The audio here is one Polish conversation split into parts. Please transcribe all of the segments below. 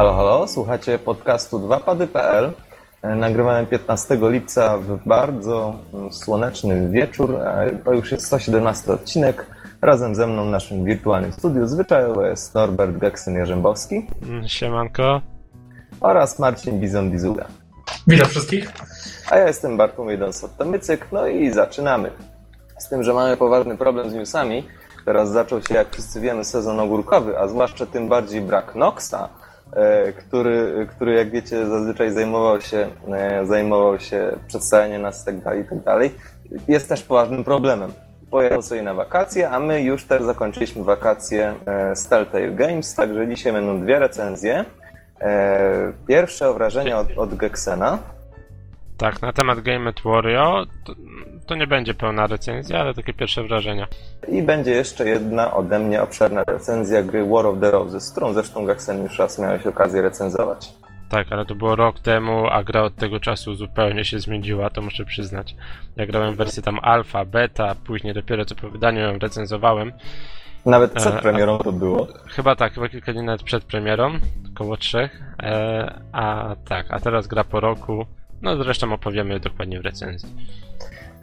Halo, halo, słuchacie podcastu 2pady.pl. Nagrywamy 15 lipca w bardzo słoneczny wieczór. To już jest 117 odcinek. Razem ze mną w naszym wirtualnym studiu zwyczajowo jest Norbert Geksyn-Jarzębowski. Siemanko. Oraz Marcin Bizon-Bizuga. Witam wszystkich. A ja jestem Bartłomiej Donsot-Tomycyk, no i zaczynamy. Z tym, że mamy poważny problem z newsami. Teraz zaczął się, jak wszyscy wiemy, sezon ogórkowy, a zwłaszcza tym bardziej brak Noxa, e, który, który jak wiecie, zazwyczaj zajmował się, e, zajmował się przedstawianiem nas itd., tak. Tak jest też poważnym problemem. Pojechał sobie na wakacje, a my już też zakończyliśmy wakacje e, z Telltale Games, także dzisiaj będą dwie recenzje. Pierwsze wrażenia od, od Geksena. Tak, na temat Game at Wario to, nie będzie pełna recenzja, ale takie pierwsze wrażenia. I będzie jeszcze jedna ode mnie obszerna recenzja gry War of the Roses, którą zresztą Gaksen już raz miałeś okazję recenzować. Tak, ale to było rok temu, a gra od tego czasu zupełnie się zmieniła, to muszę przyznać. Ja grałem wersję tam alfa, beta, później dopiero co po wydaniu ją recenzowałem. Nawet przed e, premierą to było? Chyba tak, chyba kilka dni nawet przed premierą, około trzech. E, a tak, a teraz gra po roku. No zresztą opowiemy dokładnie w recenzji.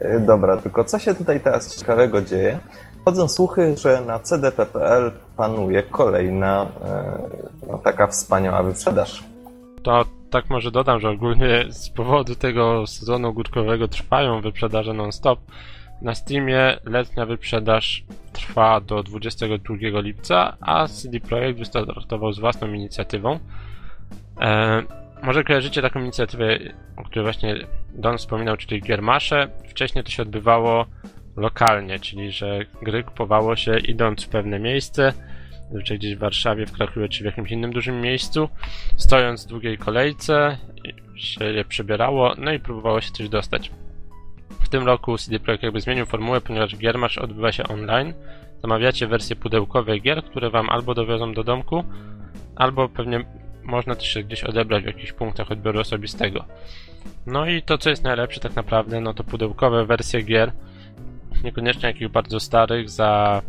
E, dobra, tylko co się tutaj teraz ciekawego dzieje? Chodzą słuchy, że na CDP.pl panuje kolejna no, taka wspaniała wyprzedaż. To tak może dodam, że ogólnie z powodu tego sezonu ogórkowego trwają wyprzedaże non-stop. Na Steamie letnia wyprzedaż trwa do 22 lipca, a CD Projekt wystartował z własną inicjatywą. E, może kojarzycie taką inicjatywę, o której właśnie Don wspominał, czyli Giermasze. Wcześniej to się odbywało lokalnie, czyli że gry kupowało się idąc w pewne miejsce, zazwyczaj gdzieś w Warszawie, w Krakowie czy w jakimś innym dużym miejscu, stojąc w długiej kolejce, się je przebierało, no i próbowało się coś dostać. W tym roku CD Projekt jakby zmienił formułę, ponieważ Giermasz odbywa się online. Zamawiacie wersje pudełkowe gier, które wam albo dowiozą do domku, albo pewnie można też się gdzieś odebrać w jakichś punktach odbioru osobistego. No i to, co jest najlepsze tak naprawdę, no to pudełkowe wersje gier, niekoniecznie jakichś bardzo starych, za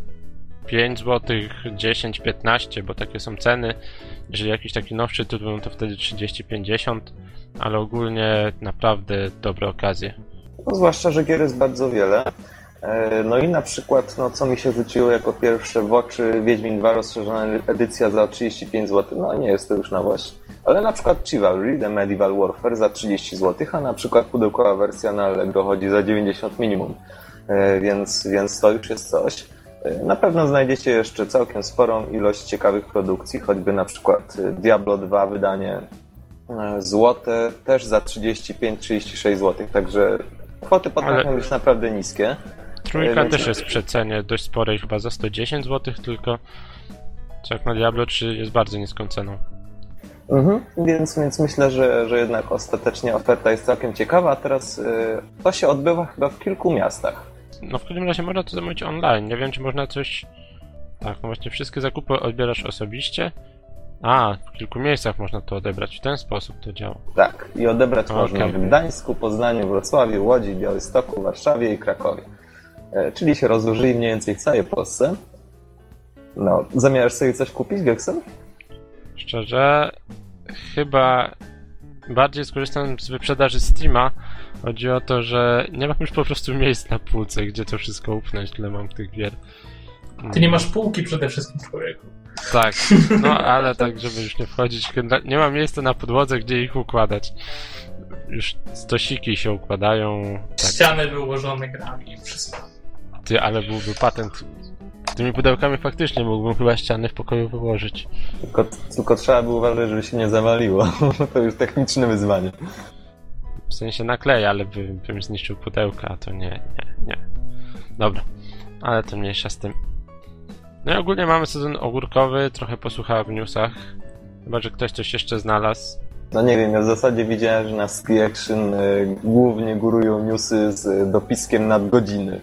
5 zł, 10, 15, bo takie są ceny. Jeżeli jakiś taki nowszy tytuł, no to wtedy 30-50, ale ogólnie naprawdę dobre okazje. No, zwłaszcza, że gier jest bardzo wiele. E, no i na przykład, no co mi się rzuciło jako pierwsze w oczy, Wiedźmin 2 rozszerzona edycja za 35 zł, no nie jest to już nowość. Ale na przykład Chivalry, The Medieval Warfare za 30 zł, a na przykład pudełkowa wersja na Allegro chodzi za 90 minimum. E, więc, więc to już jest coś. E, na pewno znajdziecie jeszcze całkiem sporą ilość ciekawych produkcji, choćby na przykład Diablo 2 wydanie złote też za 35-36 zł, także kwoty potrafią Ale... być naprawdę niskie. Trójka też jest w przecenie dość sporej, chyba za 110 zł tylko. Co jak na Diablo 3 jest bardzo niską ceną. Mhm, więc, więc myślę, że, że jednak ostatecznie oferta jest całkiem ciekawa, a teraz yy, to się odbywa chyba w kilku miastach. No w każdym razie można to zamówić online. Nie wiem, czy można coś... Tak, no właśnie wszystkie zakupy odbierasz osobiście. A, w kilku miejscach można to odebrać. W ten sposób to działa. Tak, i odebrać okay. można w Gdańsku, Poznaniu, Wrocławiu, Łodzi, Białymstoku, Warszawie i Krakowie. E, czyli się rozłożyli mniej więcej w całej Polsce. No, zamierzasz sobie coś kupić, Geksen? Szczerze, chyba bardziej skorzystam z wyprzedaży Steama. Chodzi o to, że nie mam już po prostu miejsc na półce, gdzie to wszystko upchnąć, tyle mam tych gier. Ty nie masz półki przede wszystkim, człowieku. Tak, no ale tak, żeby już nie wchodzić, nie ma miejsca na podłodze, gdzie ich układać już stosiki się układają. Tak. Ściany były ułożone grami i wszystko. Ty, ale byłby patent. Tymi pudełkami faktycznie mógłbym chyba ściany w pokoju wyłożyć. Tylko, tylko trzeba by uważać, żeby się nie zawaliło. to już techniczne wyzwanie. W sensie nakleja, ale by, bym zniszczył pudełka, a to nie, nie, nie. Dobra, ale to mniejsza z tym. No i ogólnie mamy sezon ogórkowy, trochę posłuchałem w newsach. Chyba, że ktoś coś jeszcze znalazł. No nie wiem, ja w zasadzie widziałem, że na Ski Action y, głównie górują newsy z dopiskiem nadgodziny.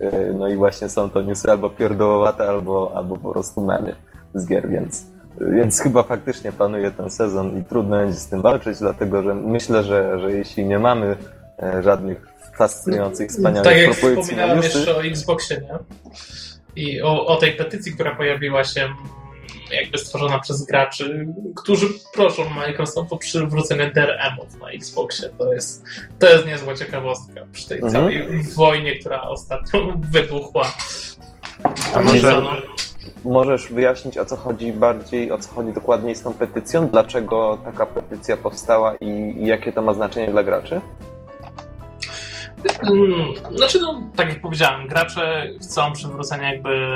Y, no i właśnie są to newsy albo pierdołowate, albo, albo po prostu memy z gier, więc, więc chyba faktycznie panuje ten sezon i trudno będzie z tym walczyć, dlatego że myślę, że, że jeśli nie mamy e, żadnych fascynujących, wspaniałych tak jak wspominałem jeszcze o Xboxie, nie? I o, o tej petycji, która pojawiła się jakby stworzona przez graczy, którzy proszą Microsoft o przywrócenie DRM-ów na Xboxie. To jest, to jest niezła ciekawostka przy tej Mhm. całej wojnie, która ostatnio wybuchła. A może- no? Możesz wyjaśnić, o co chodzi bardziej, o co chodzi dokładniej z tą petycją? Dlaczego taka petycja powstała i, i jakie to ma znaczenie dla graczy? Mm, Znaczy, no, tak jak powiedziałem, gracze chcą przywrócenia jakby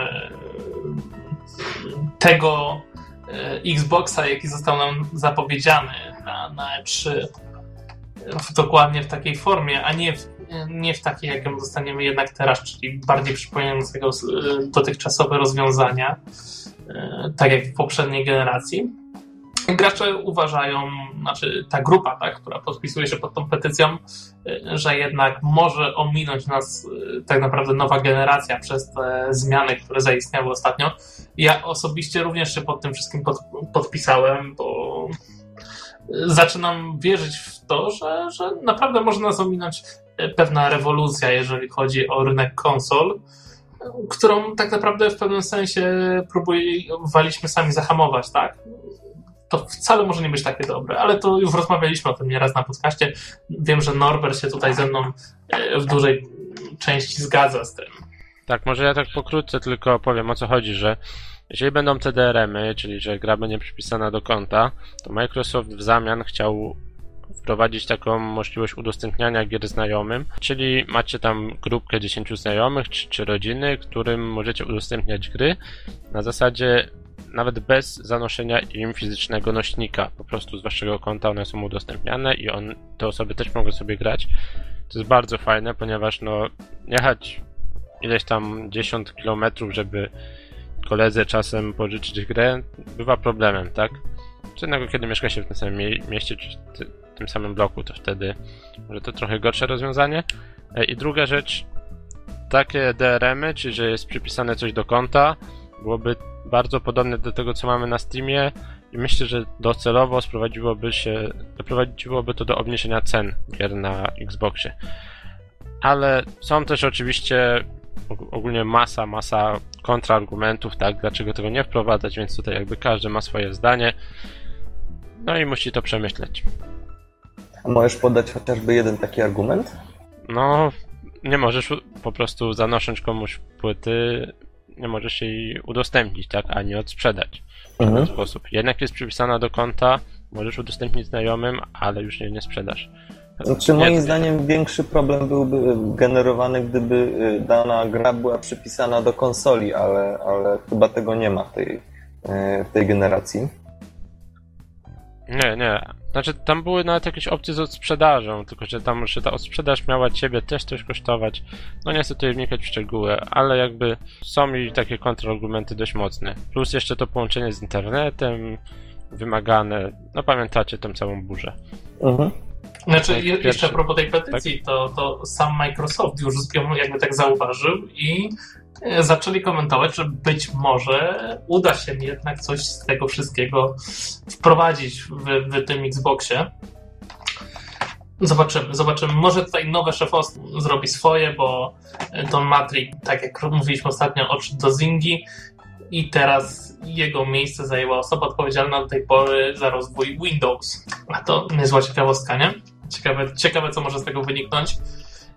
tego e, Xboxa, jaki został nam zapowiedziany na, na E3 w, dokładnie w takiej formie, a nie w, nie w takiej, jaką dostaniemy jednak teraz, czyli bardziej przypominającego e, dotychczasowe rozwiązania, e, tak jak w poprzedniej generacji. Gracze uważają, znaczy ta grupa, tak, która podpisuje się pod tą petycją, że jednak może ominąć nas y, tak naprawdę nowa generacja przez te zmiany, które zaistniały ostatnio. Ja osobiście również się pod tym wszystkim pod, podpisałem, bo zaczynam wierzyć w to, że, że naprawdę może nas ominąć y, pewna rewolucja, jeżeli chodzi o rynek konsol, y, którą tak naprawdę w pewnym sensie próbowaliśmy sami zahamować, tak? To wcale może nie być takie dobre, ale to już rozmawialiśmy o tym nieraz na podcaście. Wiem, że Norbert się tutaj ze mną e, w dużej części zgadza z tym. Tak, może ja tak pokrótce tylko powiem o co chodzi, że jeżeli będą CDRM-y, czyli że gra będzie przypisana do konta, to Microsoft w zamian chciał wprowadzić taką możliwość udostępniania gier znajomym, czyli macie tam grupkę 10 znajomych czy, czy rodziny, którym możecie udostępniać gry na zasadzie nawet bez zanoszenia im fizycznego nośnika, po prostu z waszego konta one są udostępniane i on, te osoby też mogą sobie grać. To jest bardzo fajne, ponieważ no jechać ileś tam 10 kilometrów, żeby koledze czasem pożyczyć grę, bywa problemem, tak? Innego, kiedy mieszka się w tym samym mie- mieście, czy ty- tym samym bloku, to wtedy może to trochę gorsze rozwiązanie. E, I druga rzecz, takie DRM-y, czyli że jest przypisane coś do konta, byłoby bardzo podobne do tego, co mamy na Steamie i myślę, że docelowo sprowadziłoby się, doprowadziłoby to do obniżenia cen gier na Xboxie. Ale są też oczywiście og- ogólnie masa, masa kontrargumentów, tak, dlaczego tego nie wprowadzać, więc tutaj jakby każdy ma swoje zdanie. No i musi to przemyśleć. A możesz podać chociażby jeden taki argument? No, nie możesz po prostu zanosząc komuś płyty, nie możesz jej udostępnić, tak, ani odsprzedać w Mhm. sposób. Jednak jest przypisana do konta, możesz udostępnić znajomym, ale już jej nie sprzedasz. Znaczy, Nie, moim to- zdaniem większy problem byłby generowany, gdyby y, dana gra była przypisana do konsoli, ale, ale chyba tego nie ma w tej, y, w tej generacji. Nie, nie. Znaczy, tam były nawet jakieś opcje z odsprzedażą, tylko że tam, że ta odsprzedaż miała ciebie też coś kosztować. No nie chcę tutaj wnikać w szczegóły, ale jakby są i takie kontrargumenty dość mocne. Plus jeszcze to połączenie z internetem wymagane. No pamiętacie tą całą burzę. Mhm. Znaczy, Tak, pierwszy- jeszcze a propos tej petycji, to, to sam Microsoft już ją jakby tak zauważył i zaczęli komentować, że być może uda się jednak coś z tego wszystkiego wprowadzić w, w tym Xboxie. Zobaczymy, zobaczymy. Może tutaj nowe szefostwo zrobi swoje, bo Don Matrick, tak jak mówiliśmy ostatnio, odszedł do Zingi i teraz jego miejsce zajęła osoba odpowiedzialna do tej pory za rozwój Windows. A to niezła ciekawostka, nie? Ciekawe, ciekawe co może z tego wyniknąć.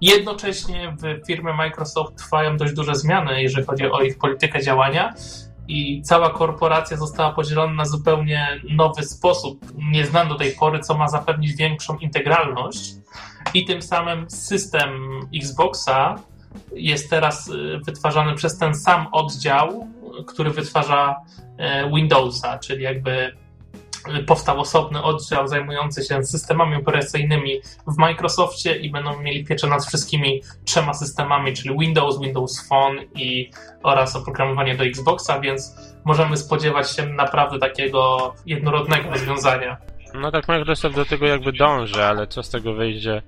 Jednocześnie w firmie Microsoft trwają dość duże zmiany, jeżeli chodzi o ich politykę działania i cała korporacja została podzielona na zupełnie nowy sposób, nieznany do tej pory, co ma zapewnić większą integralność. I tym samym system Xboxa jest teraz y, wytwarzany przez ten sam oddział, który wytwarza e, Windowsa, czyli jakby powstał osobny oddział zajmujący się systemami operacyjnymi w Microsoftie i będą mieli pieczę nad wszystkimi trzema systemami, czyli Windows, Windows Phone i oraz oprogramowanie do Xboxa, więc możemy spodziewać się naprawdę takiego jednorodnego rozwiązania. No tak Microsoft do tego jakby dąży, ale co z tego wyjdzie?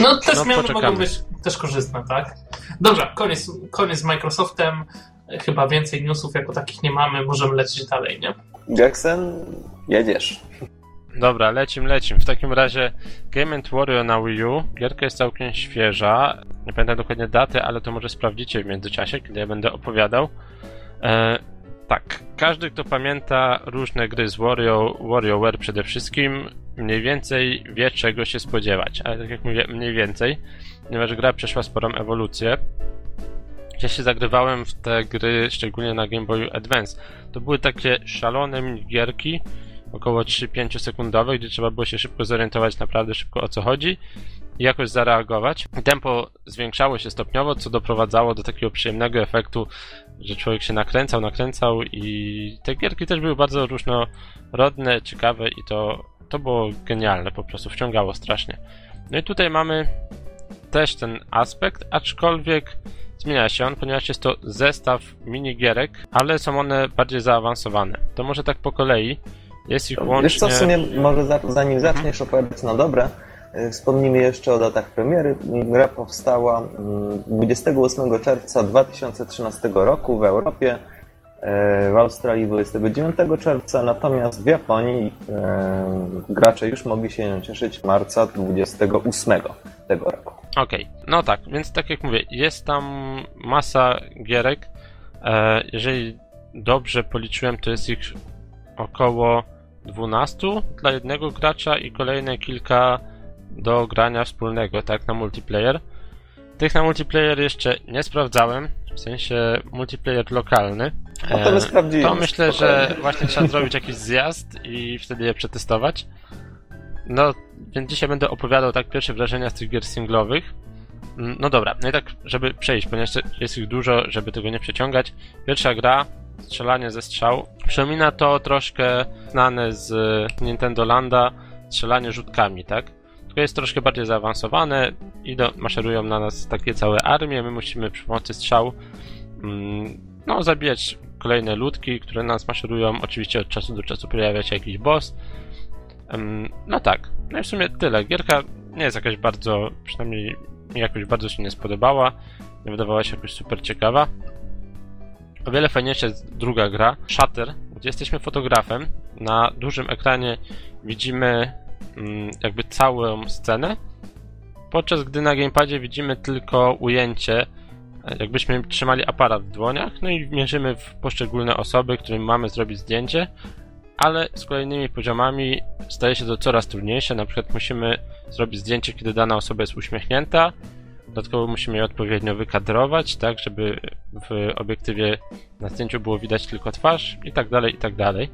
No te No, zmiany poczekamy. mogą być też korzystne, tak? Dobrze, koniec, koniec z Microsoftem. Chyba więcej newsów jako takich nie mamy, możemy lecieć dalej, nie? Jackson, jedziesz. Dobra, lecim, lecim. W takim razie Game Warrior na Wii U. Gierka jest całkiem świeża. Nie pamiętam dokładnie daty, ale to może sprawdzicie w międzyczasie, kiedy ja będę opowiadał. E, Tak, każdy kto pamięta różne gry z Wario, WarioWare przede wszystkim, mniej więcej wie czego się spodziewać, ale tak jak mówię, mniej więcej, ponieważ gra przeszła sporą ewolucję. Ja się zagrywałem w te gry, szczególnie na Game Boy Advance. To były takie szalone minigierki, około 3-5 sekundowe, gdzie trzeba było się szybko zorientować naprawdę szybko o co chodzi i jakoś zareagować. Tempo zwiększało się stopniowo, co doprowadzało do takiego przyjemnego efektu, że człowiek się nakręcał, nakręcał i te gierki też były bardzo różnorodne, ciekawe i to, to było genialne, po prostu wciągało strasznie. No i tutaj mamy też ten aspekt, aczkolwiek zmienia się on, ponieważ jest to zestaw minigierek, ale są one bardziej zaawansowane. To może tak po kolei. Jest ich łącznie... Wiesz co, w sumie może za, zanim zaczniesz opowiadać na dobre, y, wspomnimy jeszcze o datach premiery. Gra powstała mm, 28 czerwca 2013 roku w Europie, y, w Australii 29 czerwca, natomiast w Japonii y, gracze już mogli się cieszyć marca 28 tego roku. Okej, no tak, więc tak jak mówię, jest tam masa gierek. E, jeżeli dobrze policzyłem, to jest ich około 12 dla jednego gracza i kolejne kilka do grania wspólnego, tak, na multiplayer. Tych na multiplayer jeszcze nie sprawdzałem, w sensie multiplayer lokalny. No to my sprawdzimy. To myślę, że właśnie trzeba zrobić jakiś zjazd i wtedy je przetestować. No, więc dzisiaj będę opowiadał tak pierwsze wrażenia z tych gier singlowych. Mm, No dobra, no i tak, żeby przejść, ponieważ jest ich dużo, żeby tego nie przeciągać. Pierwsza gra, strzelanie ze strzał. Przypomina to troszkę znane z Nintendo Landa, strzelanie rzutkami, tak? Tylko jest troszkę bardziej zaawansowane, idą, maszerują na nas takie całe armie, my musimy przy pomocy strzał mm, no, zabijać kolejne ludki, które na nas maszerują. Oczywiście od czasu do czasu pojawia się jakiś boss. Em, No tak, no i w sumie tyle. Gierka nie jest jakaś bardzo, przynajmniej mi jakoś bardzo się nie spodobała. Nie wydawała się jakoś super ciekawa. O wiele fajniejsza jest druga gra, Shutter, gdzie jesteśmy fotografem. Na dużym ekranie widzimy mm, jakby całą scenę, podczas gdy na gamepadzie widzimy tylko ujęcie, e, jakbyśmy trzymali aparat w dłoniach, no i mierzymy w poszczególne osoby, którym mamy zrobić zdjęcie, ale z kolejnymi poziomami staje się to coraz trudniejsze. Na przykład musimy zrobić zdjęcie, kiedy dana osoba jest uśmiechnięta. Dodatkowo musimy je odpowiednio wykadrować, tak, żeby w obiektywie na zdjęciu było widać tylko twarz i tak dalej, i tak dalej.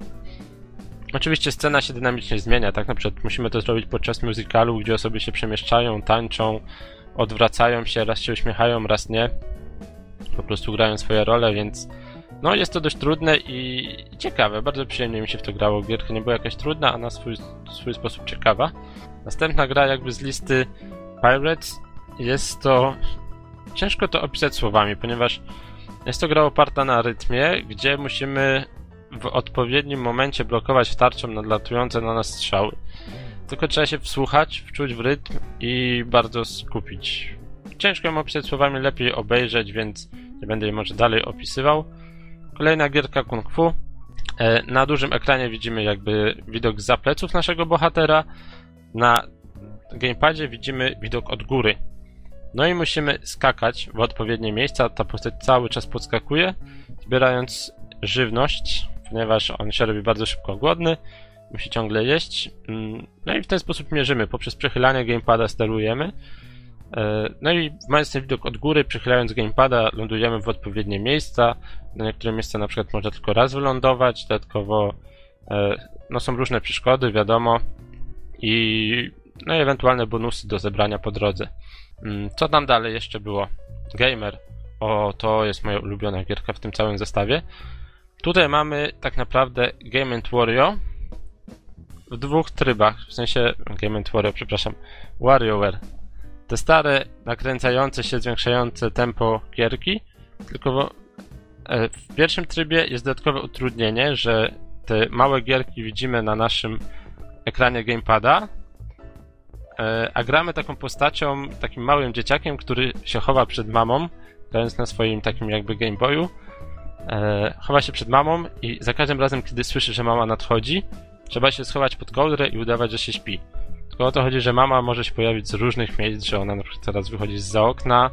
Oczywiście scena się dynamicznie zmienia, tak, na przykład musimy to zrobić podczas musicalu, gdzie osoby się przemieszczają, tańczą, odwracają się, raz się uśmiechają, raz nie. Po prostu grają swoje role, więc no jest to dość trudne i ciekawe, bardzo przyjemnie mi się w to grało. Gierka nie była jakaś trudna, a na swój, swój sposób ciekawa. Następna gra jakby z listy Pirates jest to... Ciężko to opisać słowami, ponieważ jest to gra oparta na rytmie, gdzie musimy w odpowiednim momencie blokować tarczą nadlatujące na nas strzały. Tylko trzeba się wsłuchać, wczuć w rytm i bardzo skupić. Ciężko ją opisać słowami, lepiej obejrzeć, więc nie będę jej może dalej opisywał. Kolejna gierka Kung Fu. E, Na dużym ekranie widzimy jakby widok za pleców naszego bohatera. Na gamepadzie widzimy widok od góry. No i musimy skakać w odpowiednie miejsca. Ta postać cały czas podskakuje, zbierając żywność, ponieważ on się robi bardzo szybko głodny. Musi ciągle jeść. Mm, No i w ten sposób mierzymy. Poprzez przechylanie gamepada sterujemy. E, No i mając ten widok od góry, przychylając gamepada, lądujemy w odpowiednie miejsca. Na niektóre miejsca na przykład można tylko raz wylądować, dodatkowo e, no są różne przeszkody, wiadomo, i no i ewentualne bonusy do zebrania po drodze. Mm, Co tam dalej jeszcze było? Gamer. O, to jest moja ulubiona gierka w tym całym zestawie. Tutaj mamy tak naprawdę Game Wario w dwóch trybach, w sensie Game Wario, przepraszam, WarioWare te stare, nakręcające się, zwiększające tempo gierki, tylko e, w pierwszym trybie jest dodatkowe utrudnienie, że te małe gierki widzimy na naszym ekranie gamepada, e, a gramy taką postacią, takim małym dzieciakiem, który się chowa przed mamą, grając na swoim takim jakby Game Boyu. E, chowa się przed mamą i za każdym razem, kiedy słyszy, że mama nadchodzi, trzeba się schować pod kołdrę i udawać, że się śpi. Tylko o to chodzi, że mama może się pojawić z różnych miejsc, że ona na przykład teraz wychodzi z za okna,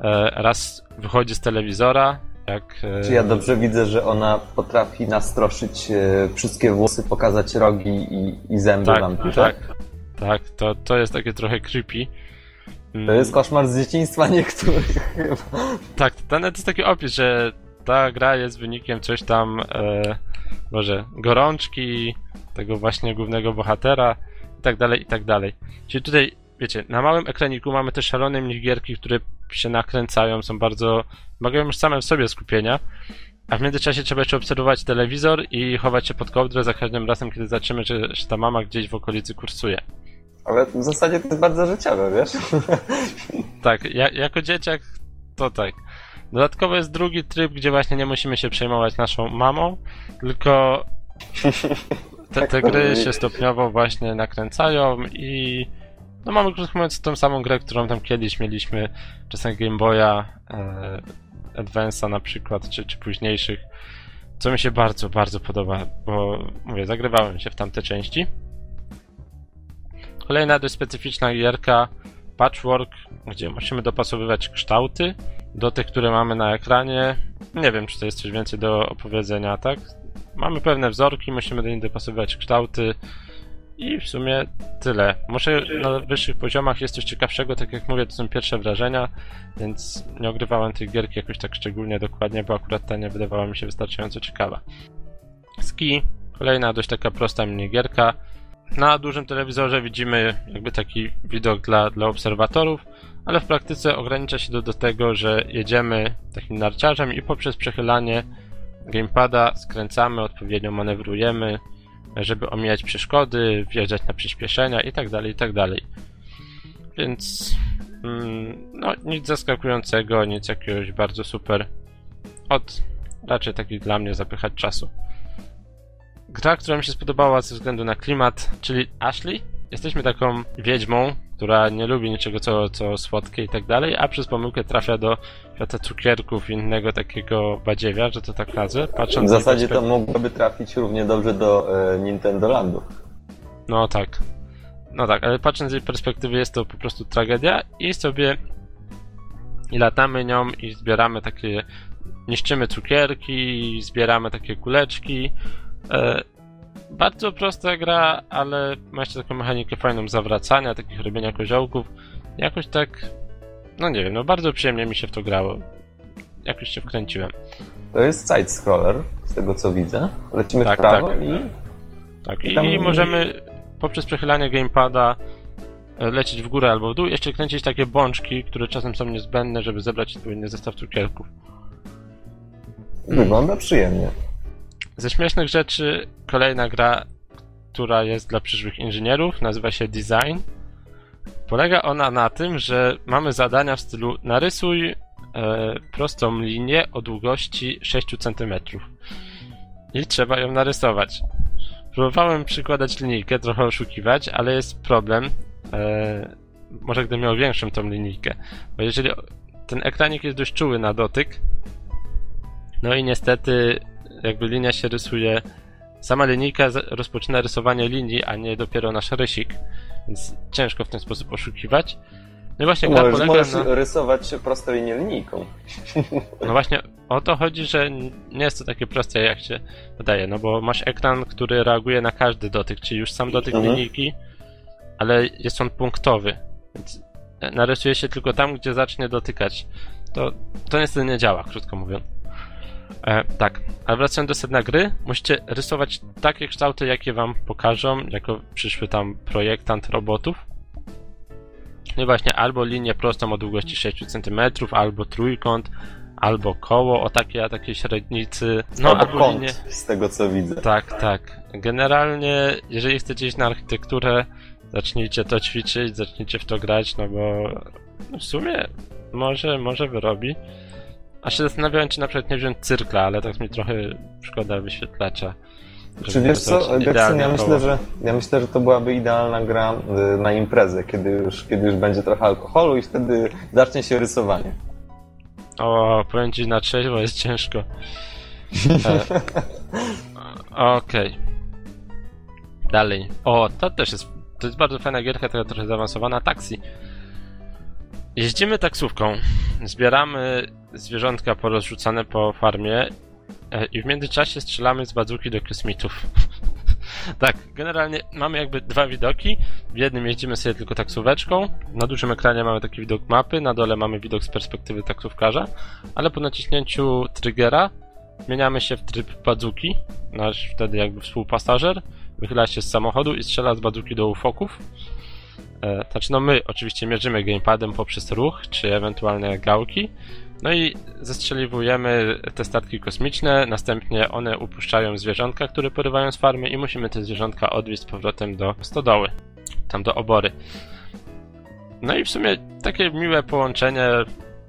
e, raz wychodzi z telewizora Jak, e, Czy ja dobrze widzę, że ona potrafi nastroszyć e, wszystkie włosy, pokazać rogi i, i zęby tak, wampirze? tak, tak, to, to jest takie trochę creepy. To jest koszmar z dzieciństwa niektórych chyba. Tak, to jest taki opis, że ta gra jest wynikiem coś tam, e, może gorączki tego właśnie głównego bohatera tak dalej, i tak dalej. Czyli tutaj, wiecie, na małym ekraniku mamy te szalone minigierki, które się nakręcają, są bardzo, wymagają już same w sobie skupienia, a w międzyczasie trzeba jeszcze obserwować telewizor i chować się pod kołdrę za każdym razem, kiedy zobaczymy, że, że ta mama gdzieś w okolicy kursuje. Ale w zasadzie to jest bardzo życiowe, wiesz? Tak, ja, jako dzieciak to tak. Dodatkowo jest drugi tryb, gdzie właśnie nie musimy się przejmować naszą mamą, tylko te, Tak te gry się stopniowo właśnie nakręcają i no mamy krótko mówiąc tą samą grę, którą tam kiedyś mieliśmy, czasem Game Boya, e, Advance'a na przykład, czy, czy późniejszych, co mi się bardzo, bardzo podoba, bo mówię, zagrywałem się w tamte części. Kolejna dość specyficzna gierka Patchwork, gdzie musimy dopasowywać kształty do tych, które mamy na ekranie. Nie wiem, czy to jest coś więcej do opowiedzenia, tak? Mamy pewne wzorki, musimy do nich dopasowywać kształty i w sumie tyle. Może na wyższych poziomach jest coś ciekawszego, tak jak mówię, to są pierwsze wrażenia, więc nie ogrywałem tej gierki jakoś tak szczególnie dokładnie, bo akurat ta nie wydawała mi się wystarczająco ciekawa. Ski, kolejna dość taka prosta minigierka. Na dużym telewizorze widzimy jakby taki widok dla, dla obserwatorów, ale w praktyce ogranicza się to do tego, że jedziemy takim narciarzem i poprzez przechylanie gamepada skręcamy, odpowiednio manewrujemy, żeby omijać przeszkody, wjeżdżać na przyspieszenia itd., itd. Więc mm, no, nic zaskakującego, nic jakiegoś bardzo super. Od raczej takich dla mnie zapychać czasu. Gra, która mi się spodobała ze względu na klimat, czyli Ashley. Jesteśmy taką wiedźmą, która nie lubi niczego, co, co słodkie i tak dalej, a przez pomyłkę trafia do świata cukierków innego takiego badziewia, że to tak nazwę. W Patrząc jej zasadzie to mogłoby trafić równie dobrze do e, Nintendo Landu. No tak. No tak, ale patrząc z jej perspektywy jest to po prostu tragedia i sobie i latamy nią i zbieramy takie niszczymy cukierki, zbieramy takie kuleczki. E, bardzo prosta gra, ale ma jeszcze taką mechanikę fajną zawracania, takich robienia koziołków. Jakoś tak, no nie wiem, no bardzo przyjemnie mi się w to grało. Jakoś się wkręciłem. To jest side-scroller, z tego co widzę. Lecimy Tak, w prawo tak. i Tak, I i, tam- możemy poprzez przechylanie gamepada e, lecieć w górę albo w dół, jeszcze kręcić takie bączki, które czasem są niezbędne, żeby zebrać odpowiedni zestaw cukierków. wygląda przyjemnie. Ze śmiesznych rzeczy kolejna gra, która jest dla przyszłych inżynierów, nazywa się Design. Polega ona na tym, że mamy zadania w stylu narysuj e, prostą linię o długości 6 cm. I trzeba ją narysować. Próbowałem przykładać linijkę, trochę oszukiwać, ale jest problem. E, może gdybym miał większą tą linijkę. Bo jeżeli ten ekranik jest dość czuły na dotyk, no i niestety jakby linia się rysuje. Sama linijka rozpoczyna rysowanie linii, a nie dopiero nasz rysik, więc ciężko w ten sposób oszukiwać. No i właśnie gra Możesz, polega możesz na... rysować prosto linię linijką. No właśnie o to chodzi, że nie jest to takie proste jak się wydaje, no bo masz ekran, który reaguje na każdy dotyk, czyli już sam dotyk Mhm. linijki, ale jest on punktowy, więc narysuje się tylko tam, gdzie zacznie dotykać. To, to niestety nie działa, krótko mówiąc. E, tak, ale wracając do sedna gry, musicie rysować takie kształty, jakie wam pokażą, jako przyszły tam projektant robotów. No właśnie albo linię prostą o długości 6 cm, albo trójkąt, albo koło o takiej, a takiej średnicy. No Albo albo kąt, linię. z tego co widzę. Tak, tak. Generalnie, jeżeli chcecie iść na architekturę, zacznijcie to ćwiczyć, zacznijcie w to grać, no bo w sumie może, może wyrobi. A się zastanawiałem, czy na przykład nie wziąć cyrkla, ale tak mi trochę szkoda wyświetlacza. Czy wiesz co, ja myślę, że, ja myślę, że to byłaby idealna gra y, na imprezę, kiedy już, kiedy już będzie trochę alkoholu i wtedy zacznie się rysowanie. O, powiem ci na trzeźwo jest ciężko. E, Okej. Dalej. O, to też jest. To jest bardzo fajna gierka, taka trochę zaawansowana. Taxi. Jeździmy taksówką zbieramy zwierzątka porozrzucane po farmie e, i w międzyczasie strzelamy z bazuki do kosmitów. tak, generalnie mamy jakby dwa widoki. W jednym jeździmy sobie tylko taksóweczką. Na dużym ekranie mamy taki widok mapy, na dole mamy widok z perspektywy taksówkarza, ale po naciśnięciu triggera zmieniamy się w tryb bazuki. Nasz wtedy jakby współpasażer wychyla się z samochodu i strzela z bazuki do ufoków. E, znaczy, no my oczywiście mierzymy gamepadem poprzez ruch, czy ewentualne gałki. No i zestrzeliwujemy te statki kosmiczne, następnie one upuszczają zwierzątka, które porywają z farmy i musimy te zwierzątka odwieźć z powrotem do stodoły, tam do obory. No i w sumie takie miłe połączenie.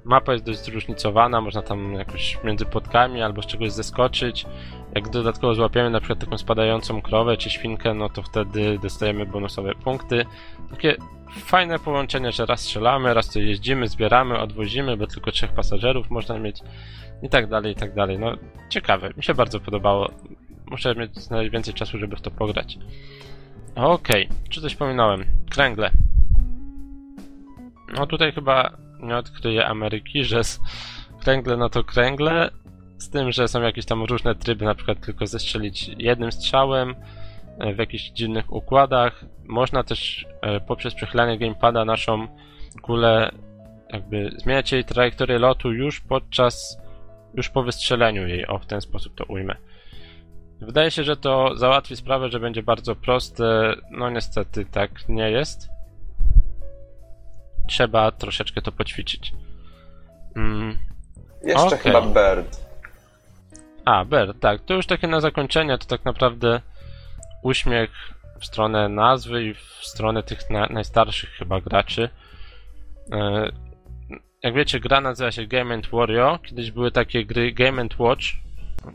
Mapa jest dość zróżnicowana, można tam jakoś między płotkami albo z czegoś zeskoczyć. Jak dodatkowo złapiemy na przykład taką spadającą krowę czy świnkę, no to wtedy dostajemy bonusowe punkty. Takie fajne połączenie, że raz strzelamy, raz to jeździmy, zbieramy, odwozimy, bo tylko trzech pasażerów można mieć i tak dalej, i tak dalej. No ciekawe, mi się bardzo podobało. Muszę mieć znaleźć więcej czasu, żeby w to pograć. Okej, okay. czy coś pominąłem? Kręgle. No tutaj chyba nie odkryję Ameryki, że z kręgle no to kręgle, z tym, że są jakieś tam różne tryby, na przykład tylko zestrzelić jednym strzałem, e, w jakichś dziwnych układach. Można też e, poprzez przechylanie gamepada naszą kulę jakby zmieniać jej trajektorię lotu już podczas, już po wystrzeleniu jej, o w ten sposób to ujmę. Wydaje się, że to załatwi sprawę, że będzie bardzo proste, no niestety tak nie jest. Trzeba troszeczkę to poćwiczyć. Mm. Jeszcze okay. chyba Bird. A, Bird, tak. To już takie na zakończenie, to tak naprawdę uśmiech w stronę nazwy i w stronę tych na, najstarszych chyba graczy. E, jak wiecie, gra nazywa się Game Wario. Kiedyś były takie gry Game Watch.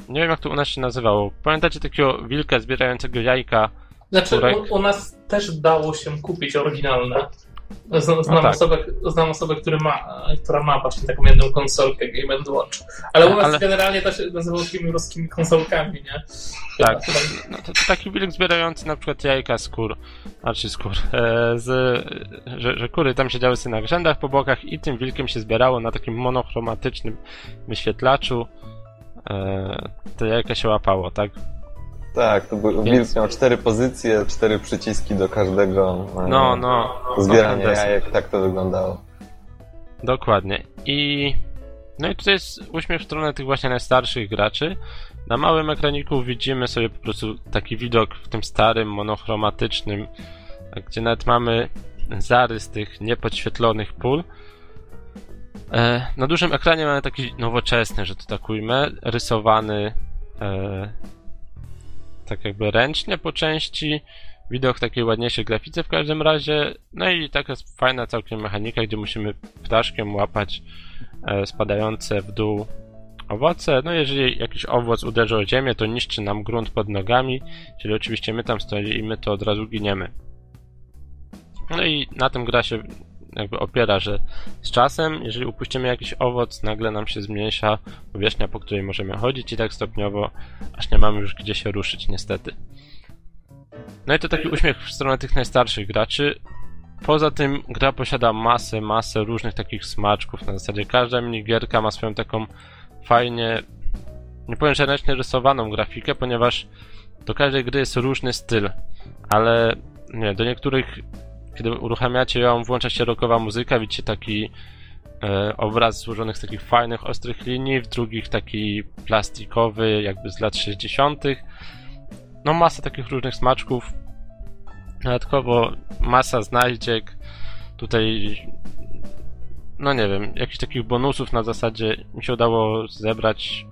Nie wiem, jak to u nas się nazywało. Pamiętacie takiego wilka zbierającego jajka? Znaczy, u, u nas też dało się kupić oryginalne. Znam, znam, no tak. osobę, znam osobę, który ma, która ma właśnie taką jedną konsolkę Game Watch. Ale u nas Ale... generalnie to się nazywało takimi ruskimi konsolkami, nie? Tak. No to, to, taki wilk zbierający na przykład jajka z kur, znaczy skór, e, z, że, że kury tam siedziały sobie na grzędach po bokach i tym wilkiem się zbierało na takim monochromatycznym wyświetlaczu. E, te jajka się łapało, tak? Tak, to był, Więc... miał cztery pozycje, cztery przyciski do każdego e, no, no, zbierania no, jajek, tak to wyglądało. Dokładnie. I no i tutaj jest uśmiech w stronę tych właśnie najstarszych graczy. Na małym ekraniku widzimy sobie po prostu taki widok w tym starym, monochromatycznym, gdzie nawet mamy zarys tych niepodświetlonych pól. E, na dużym ekranie mamy taki nowoczesny, że to tak ujmę, rysowany e, tak jakby ręcznie po części. Widok takiej ładniejszej grafice w każdym razie. No i taka fajna całkiem mechanika, gdzie musimy ptaszkiem łapać e, spadające w dół owoce. No jeżeli jakiś owoc uderzy o ziemię, to niszczy nam grunt pod nogami, czyli oczywiście my tam stoimy, to od razu giniemy. No i na tym gra się jakby opiera, że z czasem, jeżeli upuścimy jakiś owoc, nagle nam się zmniejsza powierzchnia, po której możemy chodzić i tak stopniowo, aż nie mamy już gdzie się ruszyć, niestety. No i to taki uśmiech w stronę tych najstarszych graczy. Poza tym gra posiada masę, masę różnych takich smaczków. Na zasadzie każda minigierka ma swoją taką fajnie, nie powiem, że ręcznie rysowaną grafikę, ponieważ do każdej gry jest różny styl, ale nie, do niektórych kiedy uruchamiacie ją, włącza się rockowa muzyka, widzicie taki e, obraz złożonych z takich fajnych, ostrych linii, w drugich taki plastikowy, jakby z lat 60. No masa takich różnych smaczków. Dodatkowo masa znajdziek. Tutaj no nie wiem, jakichś takich bonusów na zasadzie mi się udało zebrać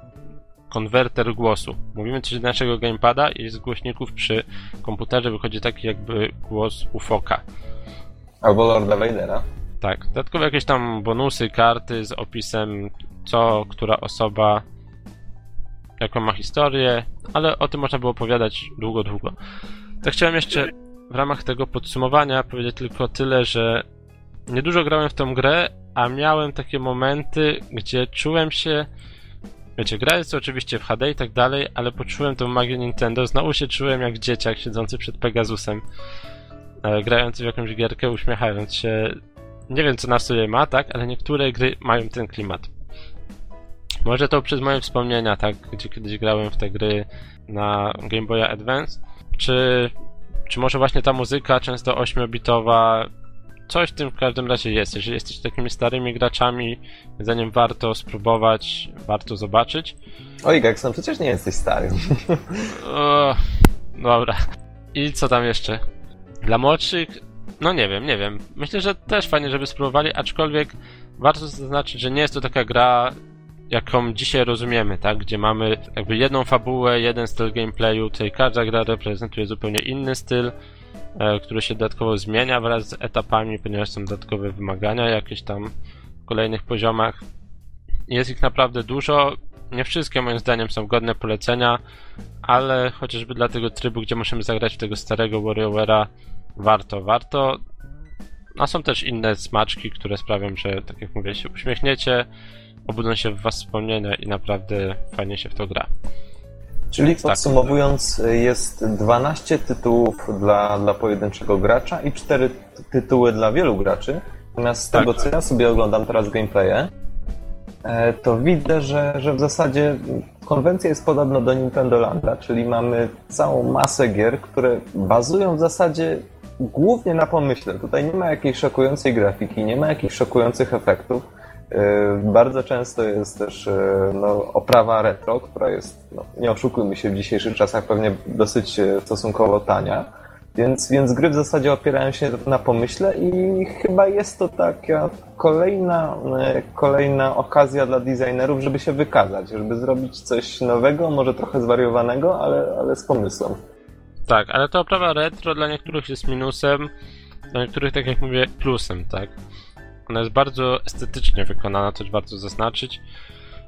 konwerter głosu. Mówimy coś do naszego gamepada i z głośników przy komputerze wychodzi taki jakby głos ufoka. Albo Lorda Vadera. Tak, dodatkowo jakieś tam bonusy, karty z opisem co, która osoba, jaką ma historię, ale o tym można było opowiadać długo, długo. Tak chciałem jeszcze w ramach tego podsumowania powiedzieć tylko tyle, że niedużo grałem w tą grę, a miałem takie momenty, gdzie czułem się Wiecie, gra jest oczywiście w HD i tak dalej, ale poczułem tą magię Nintendo. Znowu się czułem jak dzieciak siedzący przed Pegasusem, e, grający w jakąś gierkę, uśmiechając się. nie wiem co na sobie ma, tak, ale niektóre gry mają ten klimat. Może to przez moje wspomnienia, tak, gdzie kiedyś grałem w te gry na Game Boy Advance, czy, czy może właśnie ta muzyka często 8-bitowa, coś w tym w każdym razie jest. Jeżeli jesteście takimi starymi graczami, zanim warto spróbować, warto zobaczyć. Oj, Gakson, przecież nie jesteś stary. O, dobra. I co tam jeszcze? Dla młodszych? No nie wiem, nie wiem. Myślę, że też fajnie, żeby spróbowali, aczkolwiek warto zaznaczyć, że nie jest to taka gra, jaką dzisiaj rozumiemy, tak? Gdzie mamy jakby jedną fabułę, jeden styl gameplayu, tutaj każda gra reprezentuje zupełnie inny styl, e, który się dodatkowo zmienia wraz z etapami, ponieważ są dodatkowe wymagania jakieś tam w kolejnych poziomach. Jest ich naprawdę dużo. Nie wszystkie moim zdaniem są godne polecenia, ale chociażby dla tego trybu, gdzie możemy zagrać w tego starego WarioWare'a, warto, warto. A są też inne smaczki, które sprawią, że tak jak mówię, się uśmiechniecie, obudzą się w was wspomnienia i naprawdę fajnie się w to gra. Czyli Tak. podsumowując, jest 12 tytułów dla, dla pojedynczego gracza i 4 tytuły dla wielu graczy. Natomiast z Tak. tego, co ja sobie oglądam teraz gameplaye, e, to widzę, że, że w zasadzie konwencja jest podobna do Nintendo Landa, czyli mamy całą masę gier, które bazują w zasadzie głównie na pomyśle. Tutaj nie ma jakiejś szokującej grafiki, nie ma jakichś szokujących efektów. Yy, Bardzo często jest też yy, no, oprawa retro, która jest, no, nie oszukujmy się, w dzisiejszych czasach pewnie dosyć yy, stosunkowo tania. Więc, więc gry w zasadzie opierają się na pomyśle i chyba jest to taka kolejna, kolejna okazja dla designerów, żeby się wykazać, żeby zrobić coś nowego, może trochę zwariowanego, ale, ale z pomysłem. Tak, ale ta oprawa retro dla niektórych jest minusem, dla niektórych, tak jak mówię, plusem, tak? Ona jest bardzo estetycznie wykonana, też warto zaznaczyć.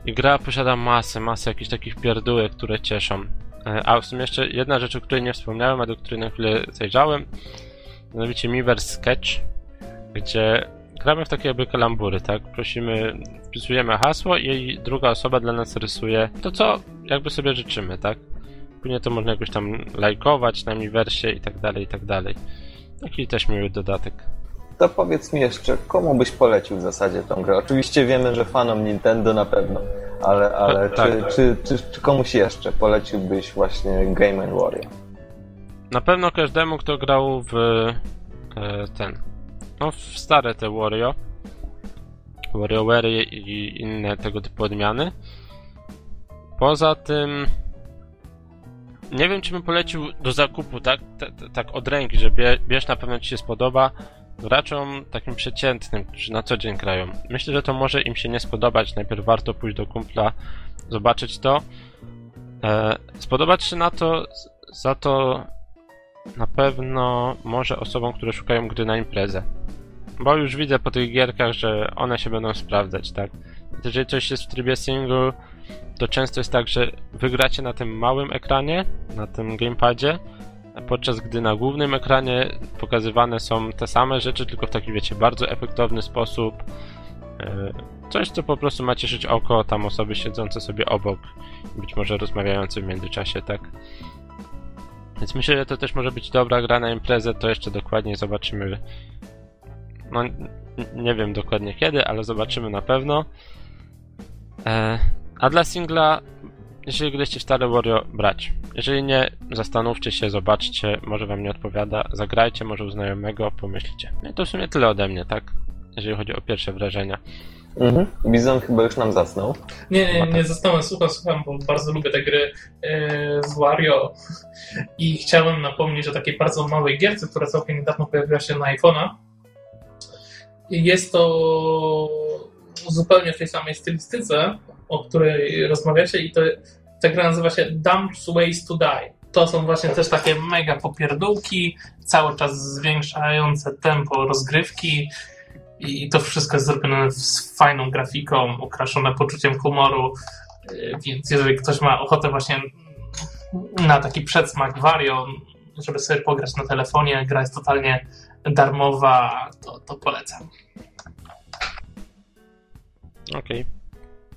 I gra posiada masę, masę jakichś takich pierdółek, które cieszą. E, A w sumie jeszcze jedna rzecz, o której nie wspomniałem, a do której na chwilę zajrzałem, mianowicie Miiverse Sketch, gdzie gramy w takie jakby kalambury, tak? Prosimy, wpisujemy hasło i druga osoba dla nas rysuje to, co jakby sobie życzymy, tak? Później to można jakoś tam lajkować na Miiversie i tak dalej, i tak dalej. Taki też miły dodatek. To powiedz mi jeszcze, komu byś polecił w zasadzie tą grę? Oczywiście wiemy, że fanom Nintendo na pewno, ale, ale Tak, czy, tak. Czy, czy, czy komuś jeszcze poleciłbyś właśnie Game Warrior? Na pewno każdemu, kto grał w e, ten, no w stare te Wario, WarioWare i inne tego typu odmiany. Poza tym, nie wiem, czy bym polecił do zakupu, tak, tak, tak od ręki, że bie, bierz na pewno ci się spodoba. Graczom takim przeciętnym, którzy na co dzień grają. Myślę, że to może im się nie spodobać. Najpierw warto pójść do kumpla, zobaczyć to. E, spodobać się na to, za to na pewno może osobom, które szukają gry na imprezę. Bo już widzę po tych gierkach, że one się będą sprawdzać, tak? Jeżeli coś jest w trybie single, to często jest tak, że wygracie na tym małym ekranie, na tym gamepadzie, podczas gdy na głównym ekranie pokazywane są te same rzeczy, tylko w taki, wiecie, bardzo efektowny sposób. E, Coś, co po prostu ma cieszyć oko, tam osoby siedzące sobie obok, być może rozmawiające w międzyczasie, tak? Więc myślę, że to też może być dobra gra na imprezę, to jeszcze dokładnie zobaczymy. No, nie wiem dokładnie kiedy, ale zobaczymy na pewno. E, a dla singla, jeżeli graliście w stare Wario, brać. Jeżeli nie, zastanówcie się, zobaczcie, może wam nie odpowiada, zagrajcie, może u znajomego, pomyślcie. No i to w sumie tyle ode mnie, tak? Jeżeli chodzi o pierwsze wrażenia. Mhm. Bizon chyba już nam zasnął. Nie, nie, nie zostałem, słucham, słucham, bo bardzo lubię te gry e, z Wario i chciałem napomnieć o takiej bardzo małej gierce, która całkiem niedawno pojawiła się na iPhone'a. I Jest to zupełnie w tej samej stylistyce, o której rozmawiacie i to, ta gra nazywa się Dumb's Ways to Die. To są właśnie też takie mega popierdółki, cały czas zwiększające tempo rozgrywki, i to wszystko jest zrobione z fajną grafiką, okraszone poczuciem humoru. Yy, Więc jeżeli ktoś ma ochotę właśnie na taki przedsmak Wario, żeby sobie pograć na telefonie, gra jest totalnie darmowa, to, to polecam. Okej.